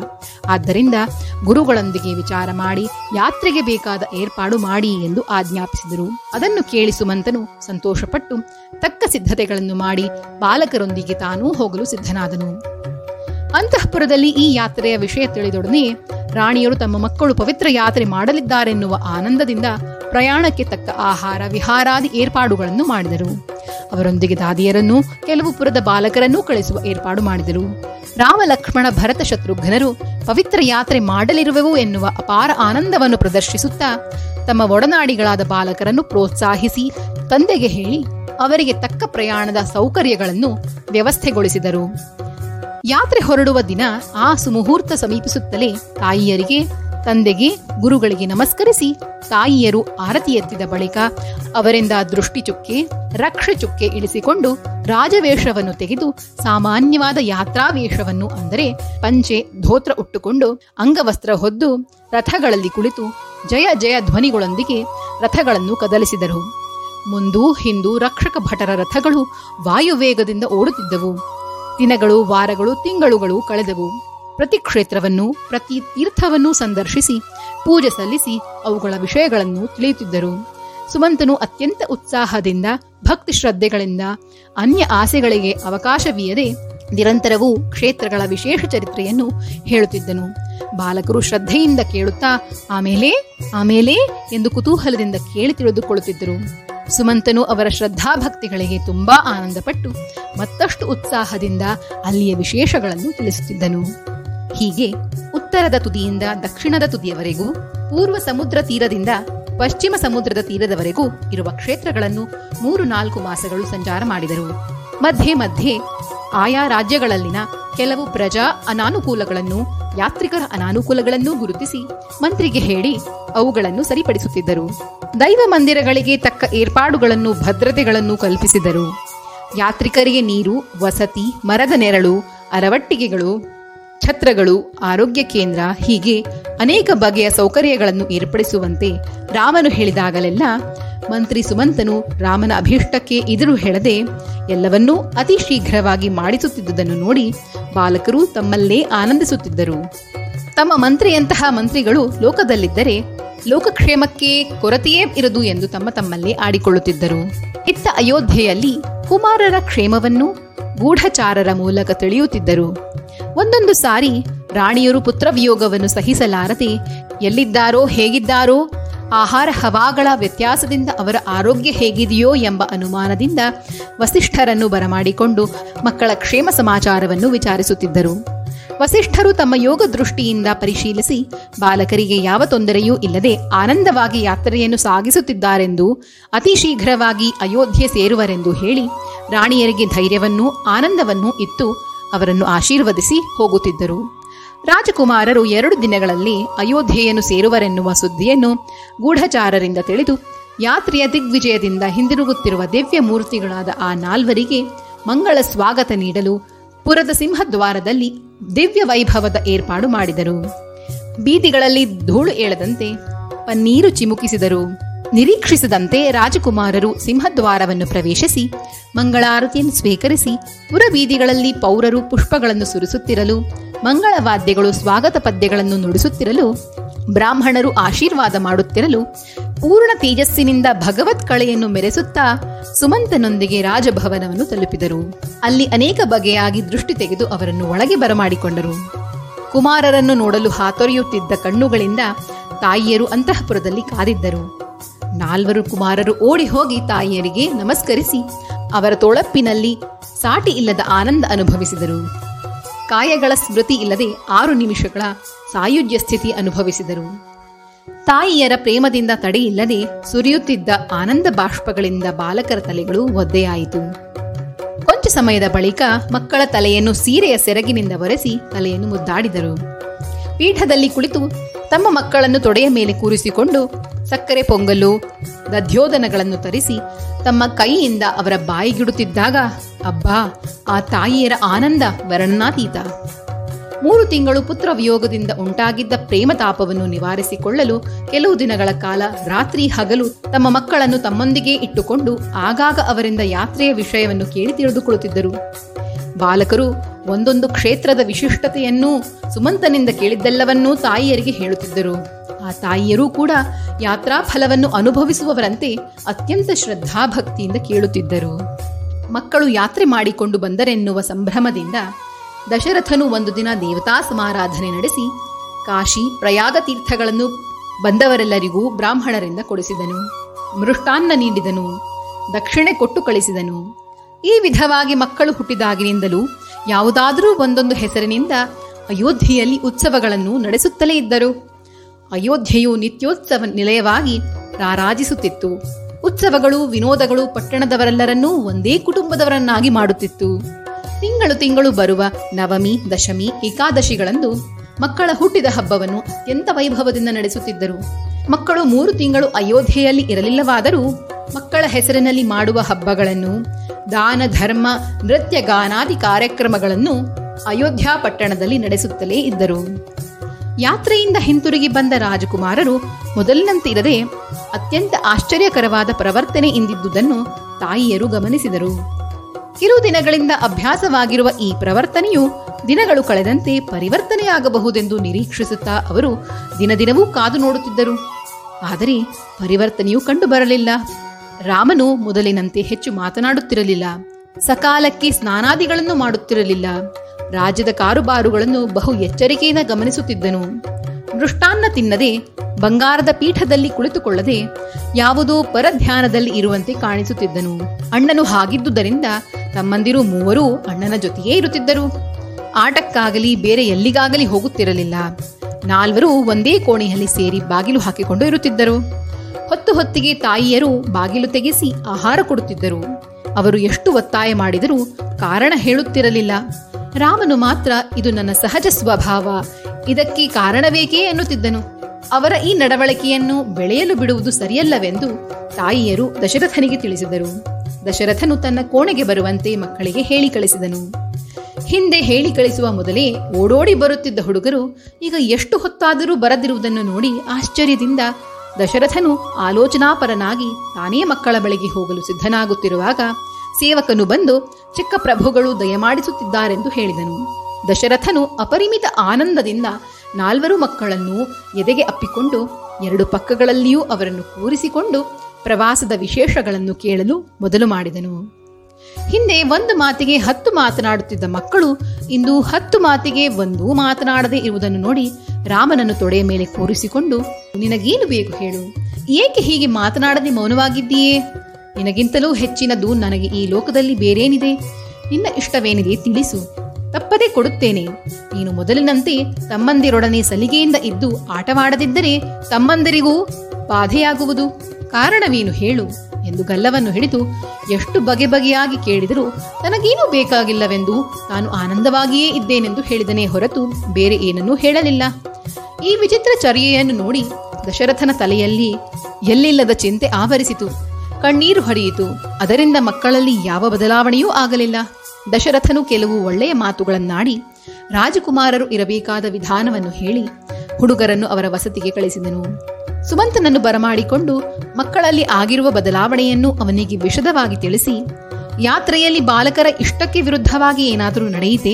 ಆದ್ದರಿಂದ ಗುರುಗಳೊಂದಿಗೆ ವಿಚಾರ ಮಾಡಿ, ಯಾತ್ರೆಗೆ ಬೇಕಾದ ಏರ್ಪಾಡು ಮಾಡಿ ಎಂದು ಆಜ್ಞಾಪಿಸಿದರು. ಅದನ್ನು ಕೇಳಿ ಸುಮಂತನು ಸಂತೋಷಪಟ್ಟು ತಕ್ಕ ಸಿದ್ಧತೆಗಳನ್ನು ಮಾಡಿ, ಬಾಲಕರೊಂದಿಗೆ ತಾನೂ ಹೋಗಲು ಸಿದ್ಧನಾದನು. ಅಂತಃಪುರದಲ್ಲಿ ಈ ಯಾತ್ರೆಯ ವಿಷಯ ತಿಳಿದೊಡನೆ ರಾಣಿಯರು ತಮ್ಮ ಮಕ್ಕಳು ಪವಿತ್ರ ಯಾತ್ರೆ ಮಾಡಲಿದ್ದಾರೆನ್ನುವ ಆನಂದದಿಂದ ಪ್ರಯಾಣಕ್ಕೆ ತಕ್ಕ ಆಹಾರ, ವಿಹಾರಾದಿ ಏರ್ಪಾಡುಗಳನ್ನು ಮಾಡಿದರು. ಅವರೊಂದಿಗೆ ದಾದಿಯರನ್ನು, ಕೆಲವು ಪುರದ ಬಾಲಕರನ್ನೂ ಕಳಿಸುವ ಏರ್ಪಾಡು ಮಾಡಿದರು. ರಾಮ ಲಕ್ಷ್ಮಣ ಭರತ ಶತ್ರುಘ್ನರು ಪವಿತ್ರ ಯಾತ್ರೆ ಮಾಡಲಿರುವೆವು ಎನ್ನುವ ಅಪಾರ ಆನಂದವನ್ನು ಪ್ರದರ್ಶಿಸುತ್ತಾ ತಮ್ಮ ಒಡನಾಡಿಗಳಾದ ಬಾಲಕರನ್ನು ಪ್ರೋತ್ಸಾಹಿಸಿ ತಂದೆಗೆ ಹೇಳಿ ಅವರಿಗೆ ತಕ್ಕ ಪ್ರಯಾಣದ ಸೌಕರ್ಯಗಳನ್ನು ವ್ಯವಸ್ಥೆಗೊಳಿಸಿದರು. ಯಾತ್ರೆ ಹೊರಡುವ ದಿನ ಆ ಸುಮುಹೂರ್ತ ಸಮೀಪಿಸುತ್ತಲೇ ತಾಯಿಯರಿಗೆ, ತಂದೆಗೆ, ಗುರುಗಳಿಗೆ ನಮಸ್ಕರಿಸಿ ತಾಯಿಯರು ಆರತಿ ಎತ್ತಿದ ಬಳಿಕ ಅವರಿಂದ ದೃಷ್ಟಿ ಚುಕ್ಕೆ, ರಕ್ಷೆ ಚುಕ್ಕೆ ಇಳಿಸಿಕೊಂಡು ರಾಜವೇಷವನ್ನು ತೆಗೆದು ಸಾಮಾನ್ಯವಾದ ಯಾತ್ರಾ ವೇಷವನ್ನು ಅಂದರೆ ಪಂಚೆ, ಧೋತ್ರ ಉಟ್ಟುಕೊಂಡು ಅಂಗವಸ್ತ್ರ ಹೊದ್ದು ರಥಗಳಲ್ಲಿ ಕುಳಿತು ಜಯ ಜಯ ಧ್ವನಿಗಳೊಂದಿಗೆ ರಥಗಳನ್ನು ಕದಲಿಸಿದರು. ಮುಂದೂ ಹಿಂದೂ ರಕ್ಷಕ ಭಟರ ರಥಗಳು ವಾಯುವೇಗದಿಂದ ಓಡುತ್ತಿದ್ದವು. ದಿನಗಳು, ವಾರಗಳು, ತಿಂಗಳುಗಳು ಕಳೆದವು. ಪ್ರತಿ ಕ್ಷೇತ್ರವನ್ನು, ಪ್ರತಿ ತೀರ್ಥವನ್ನು ಸಂದರ್ಶಿಸಿ, ಪೂಜೆ ಸಲ್ಲಿಸಿ ಅವುಗಳ ವಿಷಯಗಳನ್ನು ತಿಳಿಯುತ್ತಿದ್ದರು. ಸುಮಂತನು ಅತ್ಯಂತ ಉತ್ಸಾಹದಿಂದ, ಭಕ್ತಿ ಶ್ರದ್ಧೆಗಳಿಂದ, ಅನ್ಯ ಆಸೆಗಳಿಗೆ ಅವಕಾಶವೀಯದೆ ನಿರಂತರವೂ ಕ್ಷೇತ್ರಗಳ ವಿಶೇಷ ಚರಿತ್ರೆಯನ್ನು ಹೇಳುತ್ತಿದ್ದನು. ಬಾಲಕರು ಶ್ರದ್ಧೆಯಿಂದ ಕೇಳುತ್ತಾ, ಆಮೇಲೆ ಆಮೇಲೆ ಎಂದು ಕುತೂಹಲದಿಂದ ಕೇಳಿ ತಿಳಿದುಕೊಳ್ಳುತ್ತಿದ್ದರು. ಸುಮಂತನು ಅವರ ಶ್ರದ್ಧಾಭಕ್ತಿಗಳಿಗೆ ತುಂಬಾ ಆನಂದಪಟ್ಟು ಮತ್ತಷ್ಟು ಉತ್ಸಾಹದಿಂದ ಅಲ್ಲಿಯ ವಿಶೇಷಗಳನ್ನು ತಿಳಿಸುತ್ತಿದ್ದನು. ಹೀಗೆ ಉತ್ತರದ ತುದಿಯಿಂದ ದಕ್ಷಿಣದ ತುದಿಯವರೆಗೂ, ಪೂರ್ವ ಸಮುದ್ರ ತೀರದಿಂದ ಪಶ್ಚಿಮ ಸಮುದ್ರದ ತೀರದವರೆಗೂ ಇರುವ ಕ್ಷೇತ್ರಗಳನ್ನು ಮೂರು ನಾಲ್ಕು ಮಾಸಗಳು ಸಂಚಾರ ಮಾಡಿದರು. ಮಧ್ಯೆ ಮಧ್ಯೆ ಆಯಾ ರಾಜ್ಯಗಳಲ್ಲಿನ ಕೆಲವು ಪ್ರಜಾ ಅನಾನುಕೂಲಗಳನ್ನು, ಯಾತ್ರಿಕರ ಅನಾನುಕೂಲಗಳನ್ನು ಗುರುತಿಸಿ ಮಂತ್ರಿಗೆ ಹೇಳಿ ಅವುಗಳನ್ನು ಸರಿಪಡಿಸುತ್ತಿದ್ದರು. ದೈವ ಮಂದಿರಗಳಿಗೆ ತಕ್ಕ ಏರ್ಪಾಡುಗಳನ್ನು, ಭದ್ರತೆಗಳನ್ನು ಕಲ್ಪಿಸಿದರು. ಯಾತ್ರಿಕರಿಗೆ ನೀರು, ವಸತಿ, ಮರದ ನೆರಳು, ಅರವಟ್ಟಿಗೆಗಳು, ಛತ್ರಗಳು, ಆರೋಗ್ಯ ಕೇಂದ್ರ ಹೀಗೆ ಅನೇಕ ಬಗೆಯ ಸೌಕರ್ಯಗಳನ್ನು ಏರ್ಪಡಿಸುವಂತೆ ರಾಮನು ಹೇಳಿದಾಗಲೆಲ್ಲ ಮಂತ್ರಿ ಸುಮಂತನು ರಾಮನ ಅಭೀಷ್ಟಕ್ಕೆ ಎದುರು ಹೇಳದೆ ಎಲ್ಲವನ್ನೂ ಅತಿ ಶೀಘ್ರವಾಗಿ ಮಾಡಿಸುತ್ತಿದ್ದುದನ್ನು ನೋಡಿ ಬಾಲಕರು ತಮ್ಮಲ್ಲೇ ಆನಂದಿಸುತ್ತಿದ್ದರು. ತಮ್ಮ ಮಂತ್ರಿಯಂತಹ ಮಂತ್ರಿಗಳು ಲೋಕದಲ್ಲಿದ್ದರೆ ಲೋಕಕ್ಷೇಮಕ್ಕೆ ಕೊರತೆಯೇ ಇರದು ಎಂದು ತಮ್ಮ ತಮ್ಮಲ್ಲೇ ಆಡಿಕೊಳ್ಳುತ್ತಿದ್ದರು. ಇತ್ತ ಅಯೋಧ್ಯೆಯಲ್ಲಿ ಕುಮಾರರ ಕ್ಷೇಮವನ್ನು ಗೂಢಚಾರರ ಮೂಲಕ ತಿಳಿಯುತ್ತಿದ್ದರು. ಒಂದೊಂದು ಸಾರಿ ರಾಣಿಯರು ಪುತ್ರವಿಯೋಗವನ್ನು ಸಹಿಸಲಾರದೆ ಎಲ್ಲಿದ್ದಾರೋ ಹೇಗಿದ್ದಾರೋ ಆಹಾರ ಹವಾಗಳ ವ್ಯತ್ಯಾಸದಿಂದ ಅವರ ಆರೋಗ್ಯ ಹೇಗಿದೆಯೋ ಎಂಬ ಅನುಮಾನದಿಂದ ವಸಿಷ್ಠರನ್ನು ಬರಮಾಡಿಕೊಂಡು ಮಕ್ಕಳ ಕ್ಷೇಮ ಸಮಾಚಾರವನ್ನು ವಿಚಾರಿಸುತ್ತಿದ್ದರು. ವಸಿಷ್ಠರು ತಮ್ಮ ಯೋಗ ದೃಷ್ಟಿಯಿಂದ ಪರಿಶೀಲಿಸಿ, ಬಾಲಕರಿಗೆ ಯಾವ ತೊಂದರೆಯೂ ಇಲ್ಲದೆ ಆನಂದವಾಗಿ ಯಾತ್ರೆಯನ್ನು ಸಾಗಿಸುತ್ತಿದ್ದಾರೆಂದು, ಅತಿ ಶೀಘ್ರವಾಗಿ ಅಯೋಧ್ಯೆ ಸೇರುವರೆಂದು ಹೇಳಿ, ರಾಣಿಯರಿಗೆ ಧೈರ್ಯವನ್ನೂ, ಆನಂದವನ್ನೂ ಇತ್ತು ಅವರನ್ನು ಆಶೀರ್ವದಿಸಿ ಹೋಗುತ್ತಿದ್ದರು. ರಾಜಕುಮಾರರು ಎರಡು ದಿನಗಳಲ್ಲಿ ಅಯೋಧ್ಯೆಯನ್ನು ಸೇರುವರೆನ್ನುವ ಸುದ್ದಿಯನ್ನು ಗೂಢಚಾರರಿಂದ ತಿಳಿದು, ಯಾತ್ರೆಯ ದಿಗ್ವಿಜಯದಿಂದ ಹಿಂದಿರುಗುತ್ತಿರುವ ದಿವ್ಯ ಮೂರ್ತಿಗಳಾದ ಆ ನಾಲ್ವರಿಗೆ ಮಂಗಳ ಸ್ವಾಗತ ನೀಡಲು ಪುರದ ಸಿಂಹದ್ವಾರದಲ್ಲಿ ದಿವ್ಯ ವೈಭವದ ಏರ್ಪಾಡು ಮಾಡಿದರು. ಬೀದಿಗಳಲ್ಲಿ ಧೂಳು ಏಳದಂತೆ ಪನ್ನೀರು ಚಿಮುಕಿಸಿದರು. ನಿರೀಕ್ಷಿಸದಂತೆ ರಾಜಕುಮಾರರು ಸಿಂಹದ್ವಾರವನ್ನು ಪ್ರವೇಶಿಸಿ, ಮಂಗಳಾರತಿಯನ್ನು ಸ್ವೀಕರಿಸಿ, ಪುರಬೀದಿಗಳಲ್ಲಿ ಪೌರರು ಪುಷ್ಪಗಳನ್ನು ಸುರಿಸುತ್ತಿರಲು, ಮಂಗಳವಾದ್ಯಗಳು ಸ್ವಾಗತ ಪದ್ಯಗಳನ್ನು ನುಡಿಸುತ್ತಿರಲು, ಬ್ರಾಹ್ಮಣರು ಆಶೀರ್ವಾದ ಮಾಡುತ್ತಿರಲು, ಪೂರ್ಣ ತೇಜಸ್ಸಿನಿಂದ ಭಗವತ್ ಕಳೆಯನ್ನು ಮೆರೆಸುತ್ತಾ ಸುಮಂತನೊಂದಿಗೆ ರಾಜಭವನವನ್ನು ತಲುಪಿದರು. ಅಲ್ಲಿ ಅನೇಕ ಬಗೆಯಾಗಿ ದೃಷ್ಟಿ ತೆಗೆದು ಅವರನ್ನು ಒಳಗೆ ಬರಮಾಡಿಕೊಂಡರು. ಕುಮಾರರನ್ನು ನೋಡಲು ಹಾತೊರೆಯುತ್ತಿದ್ದ ಕಣ್ಣುಗಳಿಂದ ತಾಯಿಯರು ಅಂತಃಪುರದಲ್ಲಿ ಕಾದಿದ್ದರು. ನಾಲ್ವರು ಕುಮಾರರು ಓಡಿ ಹೋಗಿ ತಾಯಿಯರಿಗೆ ನಮಸ್ಕರಿಸಿ ಅವರ ತೋಳಪ್ಪಿನಲ್ಲಿ ಸಾಟಿ ಇಲ್ಲದ ಆನಂದ ಅನುಭವಿಸಿದರು. ಕಾಯಗಳ ಸ್ಮೃತಿ ಇಲ್ಲದೆ ಆರು ನಿಮಿಷಗಳ ಸಾಯುಜ್ಯ ಸ್ಥಿತಿ ಅನುಭವಿಸಿದರು. ತಾಯಿಯರ ಪ್ರೇಮದಿಂದ ತಡೆಯಿಲ್ಲದೆ ಸುರಿಯುತ್ತಿದ್ದ ಆನಂದ ಬಾಷ್ಪಗಳಿಂದ ಬಾಲಕರ ತಲೆಗಳು ಒದ್ದೆಯಾಯಿತು. ಕೊಂಚ ಸಮಯದ ಬಳಿಕ ಮಕ್ಕಳ ತಲೆಯನ್ನು ಸೀರೆಯ ಸೆರಗಿನಿಂದ ಒರೆಸಿ ತಲೆಯನ್ನು ಮುದ್ದಾಡಿದರು. ಪೀಠದಲ್ಲಿ ಕುಳಿತು ತಮ್ಮ ಮಕ್ಕಳನ್ನು ತೊಡೆಯ ಮೇಲೆ ಕೂರಿಸಿಕೊಂಡು ಸಕ್ಕರೆ ಪೊಂಗಲು ದಧ್ಯೋದನಗಳನ್ನು ತರಿಸಿ ತಮ್ಮ ಕೈಯಿಂದ ಅವರ ಬಾಯಿಗಿಡುತ್ತಿದ್ದಾಗ, ಅಬ್ಬಾ, ಆ ತಾಯಿಯರ ಆನಂದ ವರ್ಣನಾತೀತ. ಮೂರು ತಿಂಗಳು ಪುತ್ರ ವಿಯೋಗದಿಂದ ಉಂಟಾಗಿದ್ದ ಪ್ರೇಮ ತಾಪವನ್ನು ನಿವಾರಿಸಿಕೊಳ್ಳಲು ಕೆಲವು ದಿನಗಳ ಕಾಲ ರಾತ್ರಿ ಹಗಲು ತಮ್ಮ ಮಕ್ಕಳನ್ನು ತಮ್ಮೊಂದಿಗೆ ಇಟ್ಟುಕೊಂಡು ಆಗಾಗ ಅವರಿಂದ ಯಾತ್ರೆಯ ವಿಷಯವನ್ನು ಕೇಳಿ ತಿಳಿದುಕೊಳ್ಳುತ್ತಿದ್ದರು. ಬಾಲಕರು ಒಂದೊಂದು ಕ್ಷೇತ್ರದ ವಿಶಿಷ್ಟತೆಯನ್ನೂ ಸುಮಂತನಿಂದ ಕೇಳಿದ್ದೆಲ್ಲವನ್ನೂ ತಾಯಿಯರಿಗೆ ಹೇಳುತ್ತಿದ್ದರು. ಆ ತಾಯಿಯರೂ ಕೂಡ ಯಾತ್ರಾ ಫಲವನ್ನು ಅನುಭವಿಸುವವರಂತೆ ಅತ್ಯಂತ ಶ್ರದ್ಧಾಭಕ್ತಿಯಿಂದ ಕೇಳುತ್ತಿದ್ದರು. ಮಕ್ಕಳು ಯಾತ್ರೆ ಮಾಡಿಕೊಂಡು ಬಂದರೆನ್ನುವ ಸಂಭ್ರಮದಿಂದ ದಶರಥನು ಒಂದು ದಿನ ದೇವತಾ ಸಮಾರಾಧನೆ ನಡೆಸಿ ಕಾಶಿ ಪ್ರಯಾಗ ತೀರ್ಥಗಳನ್ನು ಬಂದವರೆಲ್ಲರಿಗೂ ಬ್ರಾಹ್ಮಣರಿಂದ ಕೊಡಿಸಿದನು. ಮೃಷ್ಟಾನ್ನ ನೀಡಿದನು, ದಕ್ಷಿಣೆ ಕೊಟ್ಟು ಕಳಿಸಿದನು. ಈ ವಿಧವಾಗಿ ಮಕ್ಕಳು ಹುಟ್ಟಿದಾಗಿನಿಂದಲೂ ಯಾವುದಾದರೂ ಒಂದೊಂದು ಹೆಸರಿನಿಂದ ಅಯೋಧ್ಯೆಯಲ್ಲಿ ಉತ್ಸವಗಳನ್ನು ನಡೆಸುತ್ತಲೇ ಇದ್ದರು. ಅಯೋಧ್ಯೆಯು ನಿತ್ಯೋತ್ಸವ ನಿಲಯವಾಗಿ ರಾರಾಜಿಸುತ್ತಿತ್ತು. ಉತ್ಸವಗಳು, ವಿನೋದಗಳು ಪಟ್ಟಣದವರೆಲ್ಲರನ್ನೂ ಒಂದೇ ಕುಟುಂಬದವರನ್ನಾಗಿ ಮಾಡುತ್ತಿತ್ತು. ತಿಂಗಳು ತಿಂಗಳು ಬರುವ ನವಮಿ, ದಶಮಿ, ಏಕಾದಶಿಗಳಂದು ಮಕ್ಕಳ ಹುಟ್ಟಿದ ಹಬ್ಬವನ್ನು ಅತ್ಯಂತ ವೈಭವದಿಂದ ನಡೆಸುತ್ತಿದ್ದರು. ಮಕ್ಕಳು ಮೂರು ತಿಂಗಳು ಅಯೋಧ್ಯೆಯಲ್ಲಿ ಇರಲಿಲ್ಲವಾದರೂ ಮಕ್ಕಳ ಹೆಸರಿನಲ್ಲಿ ಮಾಡುವ ಹಬ್ಬಗಳನ್ನು, ದಾನ, ಧರ್ಮ, ನೃತ್ಯ, ಗಾನಾದಿ ಕಾರ್ಯಕ್ರಮಗಳನ್ನು ಅಯೋಧ್ಯಾ ಪಟ್ಟಣದಲ್ಲಿ ನಡೆಸುತ್ತಲೇ ಇದ್ದರು. ಯಾತ್ರೆಯಿಂದ ಹಿಂತಿರುಗಿ ಬಂದ ರಾಜಕುಮಾರರು ಮೊದಲಿನಂತಿರದೆ ಅತ್ಯಂತ ಆಶ್ಚರ್ಯಕರವಾದ ಪ್ರವರ್ತನೆ ಎಂದಿದ್ದುದನ್ನು ತಾಯಿಯರು ಗಮನಿಸಿದರು. ಕಿರು ದಿನಗಳಿಂದ ಅಭ್ಯಾಸವಾಗಿರುವ ಈ ಪ್ರವರ್ತನೆಯು ದಿನಗಳು ಕಳೆದಂತೆ ಪರಿವರ್ತನೆಯಾಗಬಹುದೆಂದು ನಿರೀಕ್ಷಿಸುತ್ತಾ ಅವರು ದಿನದಿನವೂ ಕಾದು ನೋಡುತ್ತಿದ್ದರು. ಆದರೆ ಪರಿವರ್ತನೆಯು ಕಂಡುಬರಲಿಲ್ಲ. ರಾಮನು ಮೊದಲಿನಂತೆ ಹೆಚ್ಚು ಮಾತನಾಡುತ್ತಿರಲಿಲ್ಲ. ಸಕಾಲಕ್ಕೆ ಸ್ನಾನಾದಿಗಳನ್ನು ಮಾಡುತ್ತಿರಲಿಲ್ಲ. ರಾಜ್ಯದ ಕಾರುಬಾರುಗಳನ್ನು ಬಹು ಎಚ್ಚರಿಕೆಯಿಂದ ಗಮನಿಸುತ್ತಿದ್ದನು. ಮೃಷ್ಟಾನ್ನ ತಿನ್ನದೆ ಬಂಗಾರದ ಪೀಠದಲ್ಲಿ ಕುಳಿತುಕೊಳ್ಳದೆ ಯಾವುದೋ ಪರಧ್ಯಾನದಲ್ಲಿ ಇರುವಂತೆ ಕಾಣಿಸುತ್ತಿದ್ದನು. ಅಣ್ಣನು ಹಾಗಿದ್ದುದರಿಂದ ತಮ್ಮಂದಿರು ಮೂವರೂ ಅಣ್ಣನ ಜೊತೆಯೇ ಇರುತ್ತಿದ್ದರು. ಆಟಕ್ಕಾಗಲಿ ಬೇರೆ ಎಲ್ಲಿಗಾಗಲಿ ಹೋಗುತ್ತಿರಲಿಲ್ಲ. ನಾಲ್ವರು ಒಂದೇ ಕೋಣೆಯಲ್ಲಿ ಸೇರಿ ಬಾಗಿಲು ಹಾಕಿಕೊಂಡು ಇರುತ್ತಿದ್ದರು. ಹೊತ್ತು ಹೊತ್ತಿಗೆ ತಾಯಿಯರು ಬಾಗಿಲು ತೆಗೆಸಿ ಆಹಾರ ಕೊಡುತ್ತಿದ್ದರು. ಅವರು ಎಷ್ಟು ಒತ್ತಾಯ ಮಾಡಿದರೂ ಕಾರಣ ಹೇಳುತ್ತಿರಲಿಲ್ಲ. ರಾಮನು ಮಾತ್ರ, ಇದು ನನ್ನ ಸಹಜ ಸ್ವಭಾವ. ಇದಕ್ಕೆ ಕಾರಣವೇಕೇ? ಎನ್ನುತ್ತಿದ್ದನು. ಅವರ ಈ ನಡವಳಿಕೆಯನ್ನು ಬೆಳೆಯಲು ಬಿಡುವುದು ಸರಿಯಲ್ಲವೆಂದು ತಾಯಿಯರು ದಶರಥನಿಗೆ ತಿಳಿಸಿದರು. ದಶರಥನು ತನ್ನ ಕೋಣೆಗೆ ಬರುವಂತೆ ಮಕ್ಕಳಿಗೆ ಹೇಳಿ ಕಳಿಸಿದನು. ಹಿಂದೆ ಹೇಳಿ ಕಳಿಸುವ ಮೊದಲೇ ಓಡೋಡಿ ಬರುತ್ತಿದ್ದ ಹುಡುಗರು ಈಗ ಎಷ್ಟು ಹೊತ್ತಾದರೂ ಬರದಿರುವುದನ್ನು ನೋಡಿ ಆಶ್ಚರ್ಯದಿಂದ ದಶರಥನು ಆಲೋಚನಾಪರನಾಗಿ ತಾನೇ ಮಕ್ಕಳ ಬಳಿಗೆ ಹೋಗಲು ಸಿದ್ಧನಾಗುತ್ತಿರುವಾಗ ಸೇವಕನು ಬಂದು, ಚಿಕ್ಕ ಪ್ರಭುಗಳು ದಯಮಾಡಿಸುತ್ತಿದ್ದಾರೆಂದು ಹೇಳಿದನು. ದಶರಥನು ಅಪರಿಮಿತ ಆನಂದದಿಂದ ನಾಲ್ವರು ಮಕ್ಕಳನ್ನು ಎದೆಗೆ ಅಪ್ಪಿಕೊಂಡು, ಎರಡು ಪಕ್ಕಗಳಲ್ಲಿಯೂ ಅವರನ್ನು ಕೂರಿಸಿಕೊಂಡು ಪ್ರವಾಸದ ವಿಶೇಷಗಳನ್ನು ಕೇಳಲು ಮೊದಲು ಮಾಡಿದನು. ಹಿಂದೆ ಒಂದು ಮಾತಿಗೆ ಹತ್ತು ಮಾತನಾಡುತ್ತಿದ್ದ ಮಕ್ಕಳು ಇಂದು ಹತ್ತು ಮಾತಿಗೆ ಒಂದೂ ಮಾತನಾಡದೇ ಇರುವುದನ್ನು ನೋಡಿ ರಾಮನನ್ನು ತೊಡೆಯ ಮೇಲೆ ಕೂರಿಸಿಕೊಂಡು ನಿನಗೇನು ಬೇಕು ಹೇಳು? ಏಕೆ ಹೀಗೆ ಮಾತನಾಡದೆ ಮೌನವಾಗಿದ್ದೀಯೇ? ನಿನಗಿಂತಲೂ ಹೆಚ್ಚಿನದು ನನಗೆ ಈ ಲೋಕದಲ್ಲಿ ಬೇರೇನಿದೆ? ನಿನ್ನ ಇಷ್ಟವೇನಿದೆ ತಿಳಿಸು. ತಪ್ಪದೆ ಕೊಡುತ್ತೇನೆ. ನೀನು ಮೊದಲಿನಂತೆ ತಮ್ಮಂದಿರೊಡನೆ ಸಲಿಗೆಯಿಂದ ಇದ್ದು ಆಟವಾಡದಿದ್ದರೆ ತಮ್ಮಂದಿರಿಗೂ ಬಾಧೆಯಾಗುವುದು. ಕಾರಣವೇನು ಹೇಳು? ಎಂದು ಗಲ್ಲವನ್ನು ಹಿಡಿದು ಎಷ್ಟು ಬಗೆ ಬಗೆಯಾಗಿ ಕೇಳಿದರೂ ತನಗೇನೂ ಬೇಕಾಗಿಲ್ಲವೆಂದು ತಾನು ಆನಂದವಾಗಿಯೇ ಇದ್ದೇನೆಂದು ಹೇಳಿದನೇ ಹೊರತು ಬೇರೆ ಏನನ್ನೂ ಹೇಳಲಿಲ್ಲ. ಈ ವಿಚಿತ್ರ ಚರ್ಯೆಯನ್ನು ನೋಡಿ ದಶರಥನ ತಲೆಯಲ್ಲಿ ಎಲ್ಲಿಲ್ಲದ ಚಿಂತೆ ಆವರಿಸಿತು. ಕಣ್ಣೀರು ಹರಿಯಿತು. ಅದರಿಂದ ಮಕ್ಕಳಲ್ಲಿ ಯಾವ ಬದಲಾವಣೆಯೂ ಆಗಲಿಲ್ಲ. ದಶರಥನು ಕೆಲವು ಒಳ್ಳೆಯ ಮಾತುಗಳನ್ನಾಡಿ ರಾಜಕುಮಾರರು ಇರಬೇಕಾದ ವಿಧಾನವನ್ನು ಹೇಳಿ ಹುಡುಗರನ್ನು ಅವರ ವಸತಿಗೆ ಕಳಿಸಿದನು. ಸುಮಂತನನ್ನು ಬರಮಾಡಿಕೊಂಡು ಮಕ್ಕಳಲ್ಲಿ ಆಗಿರುವ ಬದಲಾವಣೆಯನ್ನು ಅವನಿಗೆ ವಿಶದವಾಗಿ ತಿಳಿಸಿ, ಯಾತ್ರೆಯಲ್ಲಿ ಬಾಲಕರ ಇಷ್ಟಕ್ಕೆ ವಿರುದ್ಧವಾಗಿ ಏನಾದರೂ ನಡೆಯಿತೆ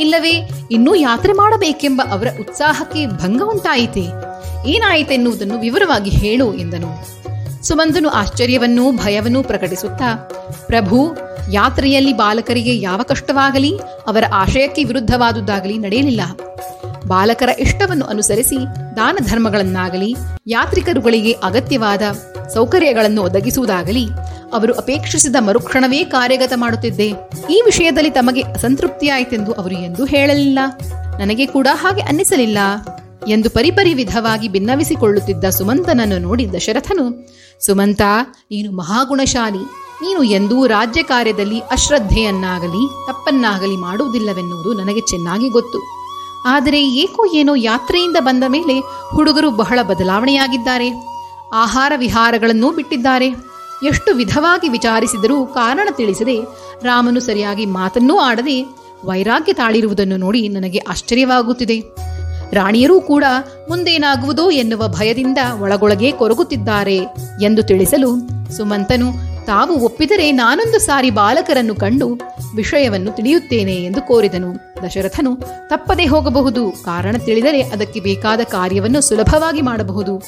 ಇಲ್ಲವೇ, ಇನ್ನೂ ಯಾತ್ರೆ ಮಾಡಬೇಕೆಂಬ ಅವರ ಉತ್ಸಾಹಕ್ಕೆ ಭಂಗ ಉಂಟಾಯಿತೆ? ಏನಾಯಿತೆನ್ನುವುದನ್ನು ವಿವರವಾಗಿ ಹೇಳು ಎಂದನು. ಸುಮಂಧನು ಆಶ್ಚರ್ಯವನ್ನೂ ಭಯವನ್ನೂ ಪ್ರಕಟಿಸುತ್ತಾ, ಪ್ರಭು, ಯಾತ್ರೆಯಲ್ಲಿ ಬಾಲಕರಿಗೆ ಯಾವ ಕಷ್ಟವಾಗಲಿ, ಅವರ ಆಶಯಕ್ಕೆ ವಿರುದ್ಧವಾದುದಾಗಲಿ ನಡೆಯಲಿಲ್ಲ. ಬಾಲಕರ ಇಷ್ಟವನ್ನು ಅನುಸರಿಸಿ ದಾನ ಧರ್ಮಗಳನ್ನಾಗಲಿ ಯಾತ್ರಿಕರುಗಳಿಗೆ ಅಗತ್ಯವಾದ ಸೌಕರ್ಯಗಳನ್ನು ಒದಗಿಸುವುದಾಗಲಿ, ಅವರು ಅಪೇಕ್ಷಿಸಿದ ಮರುಕ್ಷಣವೇ ಕಾರ್ಯಗತ ಮಾಡುತ್ತಿದ್ದೆ. ಈ ವಿಷಯದಲ್ಲಿ ತಮಗೆ ಅಸಂತೃಪ್ತಿಯಾಯಿತೆಂದು ಅವರು ಎಂದೂ ಹೇಳಲಿಲ್ಲ. ನನಗೆ ಕೂಡ ಹಾಗೆ ಅನ್ನಿಸಲಿಲ್ಲ. ಎಂದು ಪರಿಪರಿ ವಿಧವಾಗಿ ಭಿನ್ನವಿಸಿಕೊಳ್ಳುತ್ತಿದ್ದ ಸುಮಂತನನ್ನು ನೋಡಿ ದಶರಥನು, ಸುಮಂತ, ನೀನು ಮಹಾಗುಣಶಾಲಿ. ನೀನು ಎಂದೂ ರಾಜ್ಯ ಕಾರ್ಯದಲ್ಲಿ ಅಶ್ರದ್ಧೆಯನ್ನಾಗಲಿ ತಪ್ಪನ್ನಾಗಲಿ ಮಾಡುವುದಿಲ್ಲವೆನ್ನುವುದು ನನಗೆ ಚೆನ್ನಾಗಿ ಗೊತ್ತು. ಆದರೆ ಏಕೋ ಏನೋ ಯಾತ್ರೆಯಿಂದ ಬಂದ ಮೇಲೆ ಹುಡುಗರು ಬಹಳ ಬದಲಾವಣೆಯಾಗಿದ್ದಾರೆ. ಆಹಾರ ವಿಹಾರಗಳನ್ನೂ ಬಿಟ್ಟಿದ್ದಾರೆ. ಎಷ್ಟು ವಿಧವಾಗಿ ವಿಚಾರಿಸಿದರೂ ಕಾರಣ ತಿಳಿಸದೆ ರಾಮನು ಸರಿಯಾಗಿ ಮಾತನ್ನೂ ಆಡದೆ ವೈರಾಗ್ಯ ತಾಳಿರುವುದನ್ನು ನೋಡಿ ನನಗೆ ಆಶ್ಚರ್ಯವಾಗುತ್ತಿದೆ. ರಾಣಿಯರೂ ಕೂಡ ಮುಂದೇನಾಗುವುದೋ ಎನ್ನುವ ಭಯದಿಂದ ಒಳಗೊಳಗೆ ಕೊರಗುತ್ತಿದ್ದಾರೆ ಎಂದು ತಿಳಿಸಲು ಸುಮಂತನು ತಾವು ಒಪ್ಪಿದರೆ ನಾನೊಂದು ಸಾರಿ ಬಾಲಕರನ್ನು ಕಂಡು ವಿಷಯವನ್ನು ತಿಳಿಯುತ್ತೇನೆ ಎಂದು ಕೋರಿದನು. ದಶರಥನು, ತಪ್ಪದೆ ಹೋಗಬಹುದು. ಕಾರಣ ತಿಳಿದರೆ ಅದಕ್ಕೆ ಬೇಕಾದ ಕಾರ್ಯವನ್ನು ಸುಲಭವಾಗಿ ಮಾಡಬಹುದು.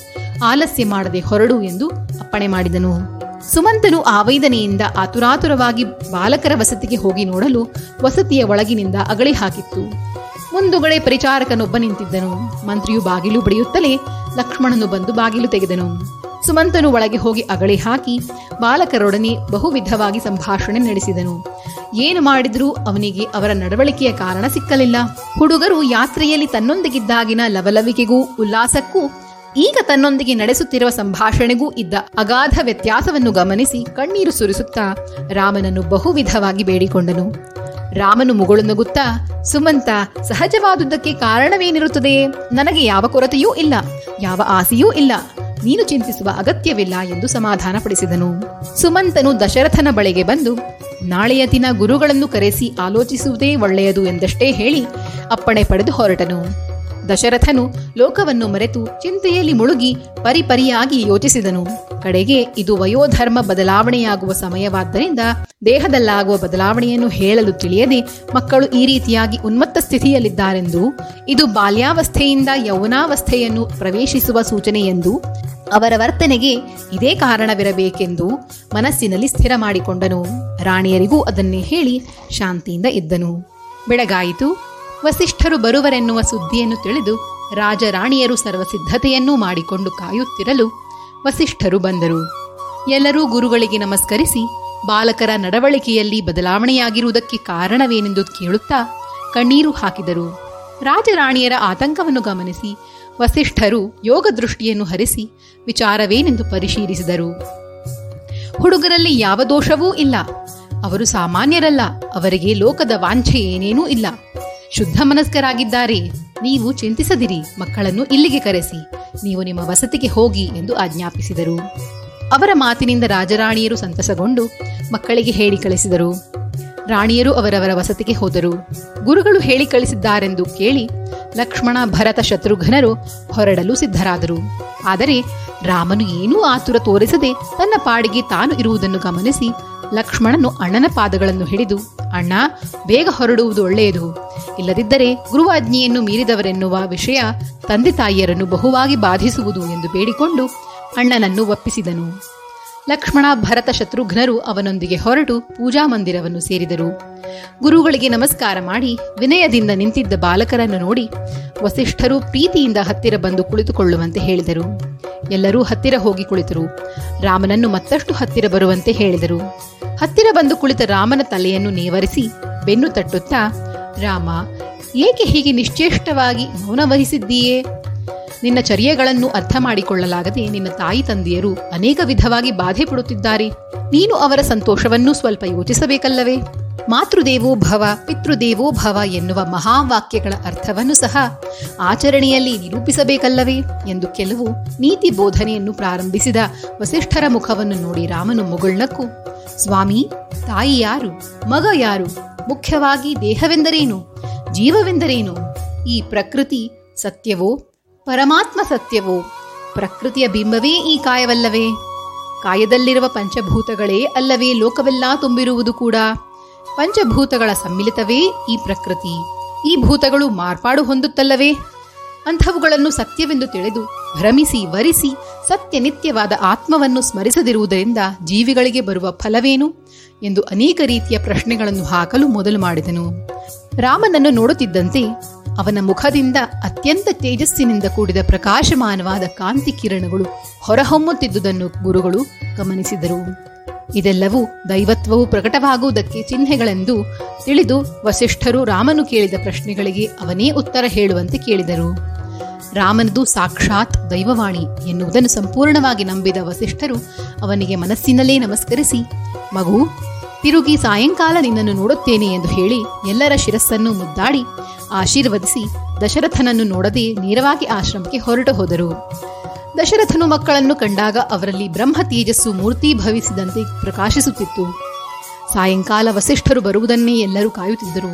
ಆಲಸ್ಯ ಮಾಡದೆ ಹೊರಡು ಎಂದು ಅಪ್ಪಣೆ ಮಾಡಿದನು. ಸುಮಂತನು ಆವೈದನೆಯಿಂದ ಆತುರಾತುರವಾಗಿ ಬಾಲಕರ ವಸತಿಗೆ ಹೋಗಿ ನೋಡಲು ವಸತಿಯ ಒಳಗಿನಿಂದ ಅಗಳಿ ಹಾಕಿತ್ತು. ಮುಂದುಗಡೆ ಪರಿಚಾರಕನೊಬ್ಬ ನಿಂತಿದ್ದನು. ಮಂತ್ರಿಯು ಬಾಗಿಲು ಬಡಿಯುತ್ತಲೇ ಲಕ್ಷ್ಮಣನು ಬಂದು ಬಾಗಿಲು ತೆಗೆದನು. ಸುಮಂತನು ಒಳಗೆ ಹೋಗಿ ಅಗಳಿ ಹಾಕಿ ಬಾಲಕರೊಡನೆ ಬಹುವಿಧವಾಗಿ ಸಂಭಾಷಣೆ ನಡೆಸಿದನು. ಏನು ಮಾಡಿದರೂ ಅವನಿಗೆ ಅವರ ನಡವಳಿಕೆಯ ಕಾರಣ ಸಿಕ್ಕಲಿಲ್ಲ. ಹುಡುಗರು ಯಾತ್ರೆಯಲ್ಲಿ ತನ್ನೊಂದಿಗಿದ್ದಾಗಿನ ಲವಲವಿಕೆಗೂ ಉಲ್ಲಾಸಕ್ಕೂ ಈಗ ತನ್ನೊಂದಿಗೆ ನಡೆಸುತ್ತಿರುವ ಸಂಭಾಷಣೆಗೂ ಇದ್ದ ಅಗಾಧ ವ್ಯತ್ಯಾಸವನ್ನು ಗಮನಿಸಿ ಕಣ್ಣೀರು ಸುರಿಸುತ್ತಾ ರಾಮನನ್ನು ಬಹುವಿಧವಾಗಿ ಬೇಡಿಕೊಂಡನು. ರಾಮನು ಮುಗುಳು ನಗುತ್ತಾ, ಸುಮಂತ ಸಹಜವಾದುದಕ್ಕೆ ಕಾರಣವೇನಿರುತ್ತದೆ ನನಗೆ ಯಾವ ಕೊರತೆಯೂ ಇಲ್ಲ. ಯಾವ ಆಸೆಯೂ ಇಲ್ಲ. ನೀನು ಚಿಂತಿಸುವ ಅಗತ್ಯವಿಲ್ಲ ಎಂದು ಸಮಾಧಾನಪಡಿಸಿದನು. ಸುಮಂತನು ದಶರಥನ ಬಳಿಗೆ ಬಂದು, ನಾಳೆಯ ದಿನ ಗುರುಗಳನ್ನು ಕರೆಸಿ ಆಲೋಚಿಸುವುದೇ ಒಳ್ಳೆಯದು ಎಂದಷ್ಟೇ ಹೇಳಿ ಅಪ್ಪಣೆ ಪಡೆದು ಹೊರಟನು. ದಶರಥನು ಲೋಕವನ್ನು ಮರೆತು ಚಿಂತೆಯಲ್ಲಿ ಮುಳುಗಿ ಪರಿಪರಿಯಾಗಿ ಯೋಚಿಸಿದನು. ಕಡೆಗೆ ಇದು ವಯೋಧರ್ಮ ಬದಲಾವಣೆಯಾಗುವ ಸಮಯವಾದ್ದರಿಂದ ದೇಹದಲ್ಲಾಗುವ ಬದಲಾವಣೆಯನ್ನು ಹೇಳಲು ತಿಳಿಯದೆ ಮಕ್ಕಳು ಈ ರೀತಿಯಾಗಿ ಉನ್ಮತ್ತ ಸ್ಥಿತಿಯಲ್ಲಿದ್ದಾರೆಂದು, ಇದು ಬಾಲ್ಯಾವಸ್ಥೆಯಿಂದ ಯೌವನಾವಸ್ಥೆಯನ್ನು ಪ್ರವೇಶಿಸುವ ಸೂಚನೆ ಎಂದು ಅವರ ವರ್ತನೆಗೆ ಇದೇ ಕಾರಣವಿರಬೇಕೆಂದು ಮನಸ್ಸಿನಲ್ಲಿ ಸ್ಥಿರ ಮಾಡಿಕೊಂಡನು. ರಾಣಿಯರಿಗೂ ಅದನ್ನೇ ಹೇಳಿ ಶಾಂತಿಯಿಂದ ಇದ್ದನು. ಬೆಳಗಾಯಿತು. ವಸಿಷ್ಠರು ಬರುವರೆನ್ನುವ ಸುದ್ದಿಯನ್ನು ತಿಳಿದು ರಾಜರಾಣಿಯರು ಸರ್ವಸಿದ್ಧತೆಯನ್ನೂ ಮಾಡಿಕೊಂಡು ಕಾಯುತ್ತಿರಲು ವಸಿಷ್ಠರು ಬಂದರು. ಎಲ್ಲರೂ ಗುರುಗಳಿಗೆ ನಮಸ್ಕರಿಸಿ ಬಾಲಕರ ನಡವಳಿಕೆಯಲ್ಲಿ ಬದಲಾವಣೆಯಾಗಿರುವುದಕ್ಕೆ ಕಾರಣವೇನೆಂದು ಕೇಳುತ್ತಾ ಕಣ್ಣೀರು ಹಾಕಿದರು. ರಾಜರಾಣಿಯರ ಆತಂಕವನ್ನು ಗಮನಿಸಿ ವಸಿಷ್ಠರು ಯೋಗ ದೃಷ್ಟಿಯನ್ನು ಹರಿಸಿ ವಿಚಾರವೇನೆಂದು ಪರಿಶೀಲಿಸಿದರು. ಹುಡುಗರಲ್ಲಿ ಯಾವ ದೋಷವೂ ಇಲ್ಲ. ಅವರು ಸಾಮಾನ್ಯರಲ್ಲ. ಅವರಿಗೆ ಲೋಕದ ವಾಂಛೆ ಏನೇನೂ ಇಲ್ಲ. ಶುದ್ಧ ಮನಸ್ಕರಾಗಿದ್ದಾರೆ ನೀವು ಚಿಂತಿಸದಿರಿ, ಮಕ್ಕಳನ್ನು ಇಲ್ಲಿಗೆ ಕರೆಸಿ. ನೀವು ನಿಮ್ಮ ವಸತಿಗೆ ಹೋಗಿ ಎಂದು ಆಜ್ಞಾಪಿಸಿದರು. ಅವರ ಮಾತಿನಿಂದ ರಾಜರಾಣಿಯರು ಸಂತಸಗೊಂಡು ಮಕ್ಕಳಿಗೆ ಹೇಳಿ ಕಳಿಸಿದರು. ರಾಣಿಯರು ಅವರವರ ವಸತಿಗೆ ಹೋದರು. ಗುರುಗಳು ಹೇಳಿ ಕಳಿಸಿದ್ದಾರೆಂದು ಕೇಳಿ ಲಕ್ಷ್ಮಣ ಭರತ ಶತ್ರುಘ್ನರು ಹೊರಡಲು ಸಿದ್ಧರಾದರು. ಆದರೆ ರಾಮನು ಏನೂ ಆತುರ ತೋರಿಸದೆ ತನ್ನ ಪಾಡಿಗೆ ತಾನು ಇರುವುದನ್ನು ಗಮನಿಸಿ ಲಕ್ಷ್ಮಣನು ಅಣ್ಣನ ಪಾದಗಳನ್ನು ಹಿಡಿದು, ಅಣ್ಣ, ಬೇಗ ಹೊರಡುವುದು ಒಳ್ಳೆಯದು. ಇಲ್ಲದಿದ್ದರೆ ಗುರುವಾಜ್ಞೆಯನ್ನು ಮೀರಿದವರೆನ್ನುವ ವಿಷಯ ತಂದೆ ತಾಯಿಯರನ್ನು ಬಹುವಾಗಿ ಬಾಧಿಸುವುದು ಎಂದು ಬೇಡಿಕೊಂಡು ಅಣ್ಣನನ್ನು ಒಪ್ಪಿಸಿದನು. ಲಕ್ಷ್ಮಣ ಭರತ ಶತ್ರುಘ್ನರು ಅವನೊಂದಿಗೆ ಹೊರಟು ಪೂಜಾ ಮಂದಿರವನ್ನು ಸೇರಿದರು. ಗುರುಗಳಿಗೆ ನಮಸ್ಕಾರ ಮಾಡಿ ವಿನಯದಿಂದ ನಿಂತಿದ್ದ ಬಾಲಕರನ್ನು ನೋಡಿ ವಸಿಷ್ಠರು ಪ್ರೀತಿಯಿಂದ ಹತ್ತಿರ ಬಂದು ಕುಳಿತುಕೊಳ್ಳುವಂತೆ ಹೇಳಿದರು. ಎಲ್ಲರೂ ಹತ್ತಿರ ಹೋಗಿ ಕುಳಿತರು. ರಾಮನನ್ನು ಮತ್ತಷ್ಟು ಹತ್ತಿರ ಬರುವಂತೆ ಹೇಳಿದರು. ಹತ್ತಿರ ಬಂದು ಕುಳಿತ ರಾಮನ ತಲೆಯನ್ನು ನೇವರಿಸಿ ಬೆನ್ನು ತಟ್ಟುತ್ತಾ, ರಾಮ, ಏಕೆ ಹೀಗೆ ನಿಶ್ಚೇಷ್ಟವಾಗಿ ಮೌನ ವಹಿಸಿದ್ದೀಯೇ? ನಿನ್ನ ಚರ್ಯೆಗಳನ್ನು ಅರ್ಥ ಮಾಡಿಕೊಳ್ಳಲಾಗದೆ ನಿನ್ನ ತಾಯಿ ತಂದೆಯರು ಅನೇಕ ವಿಧವಾಗಿ ಬಾಧೆ ಪಡುತ್ತಿದ್ದಾರೆ ನೀನು ಅವರ ಸಂತೋಷವನ್ನೂ ಸ್ವಲ್ಪ ಯೋಚಿಸಬೇಕಲ್ಲವೇ? ಮಾತೃದೇವೋ ಭವ, ಪಿತೃದೇವೋ ಭವ ಎನ್ನುವ ಮಹಾವಾಕ್ಯಗಳ ಅರ್ಥವನ್ನು ಸಹ ಆಚರಣೆಯಲ್ಲಿ ನಿರೂಪಿಸಬೇಕಲ್ಲವೇ? ಎಂದು ಕೆಲವು ನೀತಿ ಬೋಧನೆಯನ್ನು ಪ್ರಾರಂಭಿಸಿದ ವಸಿಷ್ಠರ ಮುಖವನ್ನು ನೋಡಿ ರಾಮನು ಮುಗುಳ್ನಕ್ಕು, ಸ್ವಾಮಿ, ತಾಯಿ ಯಾರು? ಮಗ ಯಾರು? ಮುಖ್ಯವಾಗಿ ದೇಹವೆಂದರೇನು? ಜೀವವೆಂದರೇನು? ಈ ಪ್ರಕೃತಿ ಸತ್ಯವೋ ಪರಮಾತ್ಮ ಸತ್ಯವು. ಪ್ರಕೃತಿಯ ಬಿಂಬವೇ ಈ ಕಾಯವಲ್ಲವೇ? ಕಾಯದಲ್ಲಿರುವ ಪಂಚಭೂತಗಳೇ ಅಲ್ಲವೇ ಲೋಕವೆಲ್ಲ ತುಂಬಿರುವುದು ಕೂಡ? ಪಂಚಭೂತಗಳ ಸಮ್ಮಿಲಿತವೇ ಈ ಪ್ರಕೃತಿ. ಈ ಭೂತಗಳು ಮಾರ್ಪಾಡು ಹೊಂದುತ್ತಲ್ಲವೇ? ಅಂಥವುಗಳನ್ನು ಸತ್ಯವೆಂದು ತಿಳಿದು ಭ್ರಮಿಸಿ ವರಿಸಿ ಸತ್ಯ ನಿತ್ಯವಾದ ಆತ್ಮವನ್ನು ಸ್ಮರಿಸದಿರುವುದರಿಂದ ಜೀವಿಗಳಿಗೆ ಬರುವ ಫಲವೇನು? ಎಂದು ಅನೇಕ ರೀತಿಯ ಪ್ರಶ್ನೆಗಳನ್ನು ಹಾಕಲು ಮೊದಲು ಮಾಡಿದನು. ರಾಮನನ್ನು ನೋಡುತ್ತಿದ್ದಂತೆ ಅವನ ಮುಖದಿಂದ ಅತ್ಯಂತ ತೇಜಸ್ಸಿನಿಂದ ಕೂಡಿದ ಪ್ರಕಾಶಮಾನವಾದ ಕಾಂತಿ ಕಿರಣಗಳು ಹೊರಹೊಮ್ಮುತ್ತಿದ್ದುದನ್ನು ಗುರುಗಳು ಗಮನಿಸಿದರು. ಇದೆಲ್ಲವೂ ದೈವತ್ವವು ಪ್ರಕಟವಾಗುವುದಕ್ಕೆ ಚಿಹ್ನೆಗಳೆಂದು ತಿಳಿದು ವಸಿಷ್ಠರು ರಾಮನು ಕೇಳಿದ ಪ್ರಶ್ನೆಗಳಿಗೆ ಅವನೇ ಉತ್ತರ ಹೇಳುವಂತೆ ಕೇಳಿದರು. ರಾಮನದು ಸಾಕ್ಷಾತ್ ದೈವವಾಣಿ ಎನ್ನುವುದನ್ನು ಸಂಪೂರ್ಣವಾಗಿ ನಂಬಿದ ವಸಿಷ್ಠರು ಅವನಿಗೆ ಮನಸ್ಸಿನಲ್ಲೇ ನಮಸ್ಕರಿಸಿ, ಮಗು ತಿರುಗಿ ಸಾಯಂಕಾಲ ನಿನ್ನನ್ನು ನೋಡುತ್ತೇನೆ ಎಂದು ಹೇಳಿ ಎಲ್ಲರ ಶಿರಸ್ಸನ್ನು ಮುದ್ದಾಡಿ ಆಶೀರ್ವದಿಸಿ ದಶರಥನನ್ನು ನೋಡದೆ ನೇರವಾಗಿ ಆಶ್ರಮಕ್ಕೆ ಹೊರಟು ಹೋದರು. ದಶರಥನು ಮಕ್ಕಳನ್ನು ಕಂಡಾಗ ಅವರಲ್ಲಿ ಬ್ರಹ್ಮ ತೇಜಸ್ಸು ಮೂರ್ತಿ ಭವಿಸಿದಂತೆ ಪ್ರಕಾಶಿಸುತ್ತಿತ್ತು. ಸಾಯಂಕಾಲ ವಸಿಷ್ಠರು ಬರುವುದನ್ನೇ ಎಲ್ಲರೂ ಕಾಯುತ್ತಿದ್ದರು.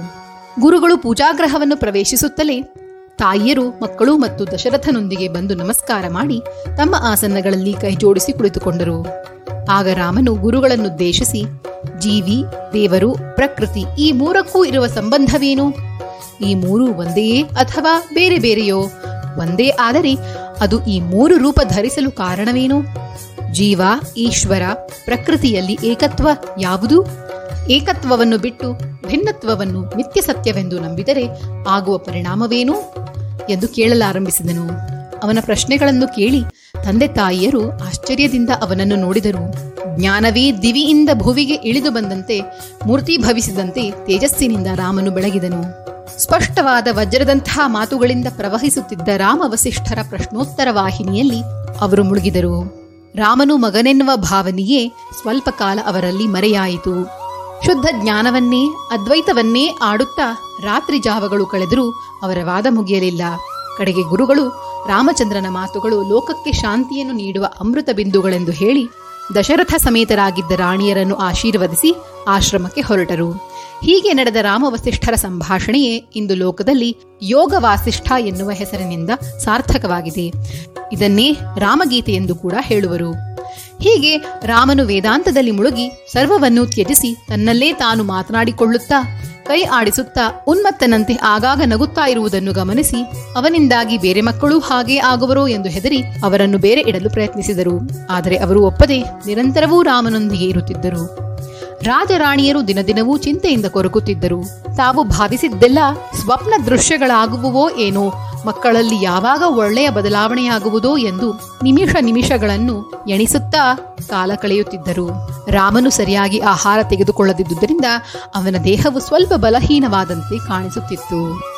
ಗುರುಗಳು ಪೂಜಾಗ್ರಹವನ್ನು ಪ್ರವೇಶಿಸುತ್ತಲೇ ತಾಯಿಯರು, ಮಕ್ಕಳು ಮತ್ತು ದಶರಥನೊಂದಿಗೆ ಬಂದು ನಮಸ್ಕಾರ ಮಾಡಿ ತಮ್ಮ ಆಸನಗಳಲ್ಲಿ ಕೈಜೋಡಿಸಿ ಕುಳಿತುಕೊಂಡರು. ಆಗ ರಾಮನು ಗುರುಗಳನ್ನುದ್ದೇಶಿಸಿ, ಜೀವಿ, ದೇವರು, ಪ್ರಕೃತಿ ಈ ಮೂರಕ್ಕೂ ಇರುವ ಸಂಬಂಧವೇನು? ಈ ಮೂರು ಒಂದೆಯೇ ಅಥವಾ ಬೇರೆ ಬೇರೆಯೋ? ಒಂದೇ ಆದರೆ ಅದು ಈ ಮೂರು ರೂಪ ಧರಿಸಲು ಕಾರಣವೇನು? ಜೀವ, ಈಶ್ವರ, ಪ್ರಕೃತಿಯಲ್ಲಿ ಏಕತ್ವ ಯಾವುದು? ಏಕತ್ವವನ್ನು ಬಿಟ್ಟು ಭಿನ್ನತ್ವವನ್ನು ನಿತ್ಯ ಸತ್ಯವೆಂದು ನಂಬಿದರೆ ಆಗುವ ಪರಿಣಾಮವೇನು? ಎಂದು ಕೇಳಲಾರಂಭಿಸಿದನು. ಅವನ ಪ್ರಶ್ನೆಗಳನ್ನು ಕೇಳಿ ತಂದೆ ತಾಯಿಯರು ಆಶ್ಚರ್ಯದಿಂದ ಅವನನ್ನು ನೋಡಿದರು. ಜ್ಞಾನವೇ ದಿವಿಯಿಂದ ಭುವಿಗೆ ಇಳಿದು ಬಂದಂತೆ ಮೂರ್ತಿ ಭವಿಸಿದಂತೆ ತೇಜಸ್ಸಿನಿಂದ ರಾಮನು ಬೆಳಗಿದನು. ಸ್ಪಷ್ಟವಾದ ವಜ್ರದಂತಹ ಮಾತುಗಳಿಂದ ಪ್ರವಹಿಸುತ್ತಿದ್ದ ರಾಮ ವಸಿಷ್ಠರ ಪ್ರಶ್ನೋತ್ತರ ವಾಹಿನಿಯಲ್ಲಿ ಅವರು ಮುಳುಗಿದರು. ರಾಮನು ಮಗನೆನ್ನುವ ಭಾವನೆಯೇ ಸ್ವಲ್ಪ ಕಾಲ ಅವರಲ್ಲಿ ಮರೆಯಾಯಿತು. ಶುದ್ಧ ಜ್ಞಾನವನ್ನೇ, ಅದ್ವೈತವನ್ನೇ ಆಡುತ್ತಾ ರಾತ್ರಿ ಜಾವಗಳು ಕಳೆದರೂ ಅವರ ವಾದ ಮುಗಿಯಲಿಲ್ಲ. ಕಡೆಗೆ ಗುರುಗಳು ರಾಮಚಂದ್ರನ ಮಾತುಗಳು ಲೋಕಕ್ಕೆ ಶಾಂತಿಯನ್ನು ನೀಡುವ ಅಮೃತ ಬಿಂದುಗಳೆಂದು ಹೇಳಿ ದಶರಥ ಸಮೇತರಾಗಿದ್ದ ರಾಣಿಯರನ್ನು ಆಶೀರ್ವದಿಸಿ ಆಶ್ರಮಕ್ಕೆ ಹೊರಟರು. ಹೀಗೆ ನಡೆದ ರಾಮ ವಸಿಷ್ಠರ ಸಂಭಾಷಣೆಯೇ ಇಂದು ಲೋಕದಲ್ಲಿ ಯೋಗ ವಾಸಿಷ್ಠ ಎನ್ನುವ ಹೆಸರಿನಿಂದ ಸಾರ್ಥಕವಾಗಿದೆ. ಇದನ್ನೇ ರಾಮಗೀತೆ ಎಂದು ಕೂಡ ಹೇಳುವರು. ಹೀಗೆ ರಾಮನು ವೇದಾಂತದಲ್ಲಿ ಮುಳುಗಿ ಸರ್ವವನ್ನು ತ್ಯಜಿಸಿ ತನ್ನಲ್ಲೇ ತಾನು ಮಾತನಾಡಿಕೊಳ್ಳುತ್ತಾ ಕೈ ಆಡಿಸುತ್ತಾ ಉನ್ಮತ್ತನಂತೆ ಆಗಾಗ ನಗುತ್ತಾ ಇರುವುದನ್ನು ಗಮನಿಸಿ ಅವನಿಂದಾಗಿ ಬೇರೆ ಮಕ್ಕಳು ಹಾಗೇ ಆಗುವರೋ ಎಂದು ಹೆದರಿ ಅವರನ್ನು ಬೇರೆ ಇಡಲು ಪ್ರಯತ್ನಿಸಿದರು. ಆದರೆ ಅವರು ಒಪ್ಪದೆ ನಿರಂತರವೂ ರಾಮನೊಂದಿಗೆ ಇರುತ್ತಿದ್ದರು. ರಾಜರಾಣಿಯರು ದಿನದಿನವೂ ಚಿಂತೆಯಿಂದ ಕೊರಗುತ್ತಿದ್ದರು ತಾವು ಭಾವಿಸಿದ್ದೆಲ್ಲ ಸ್ವಪ್ನ ದೃಶ್ಯಗಳಾಗುವುವೋ ಏನೋ, ಮಕ್ಕಳಲ್ಲಿ ಯಾವಾಗ ಒಳ್ಳೆಯ ಬದಲಾವಣೆಯಾಗುವುದೋ ಎಂದು ನಿಮಿಷ ನಿಮಿಷಗಳನ್ನು ಎಣಿಸುತ್ತಾ ಕಾಲ ಕಳೆಯುತ್ತಿದ್ದರು. ರಾಮನು ಸರಿಯಾಗಿ ಆಹಾರ ತೆಗೆದುಕೊಳ್ಳದಿದ್ದುದರಿಂದ ಅವನ ದೇಹವು ಸ್ವಲ್ಪ ಬಲಹೀನವಾದಂತೆ ಕಾಣಿಸುತ್ತಿತ್ತು.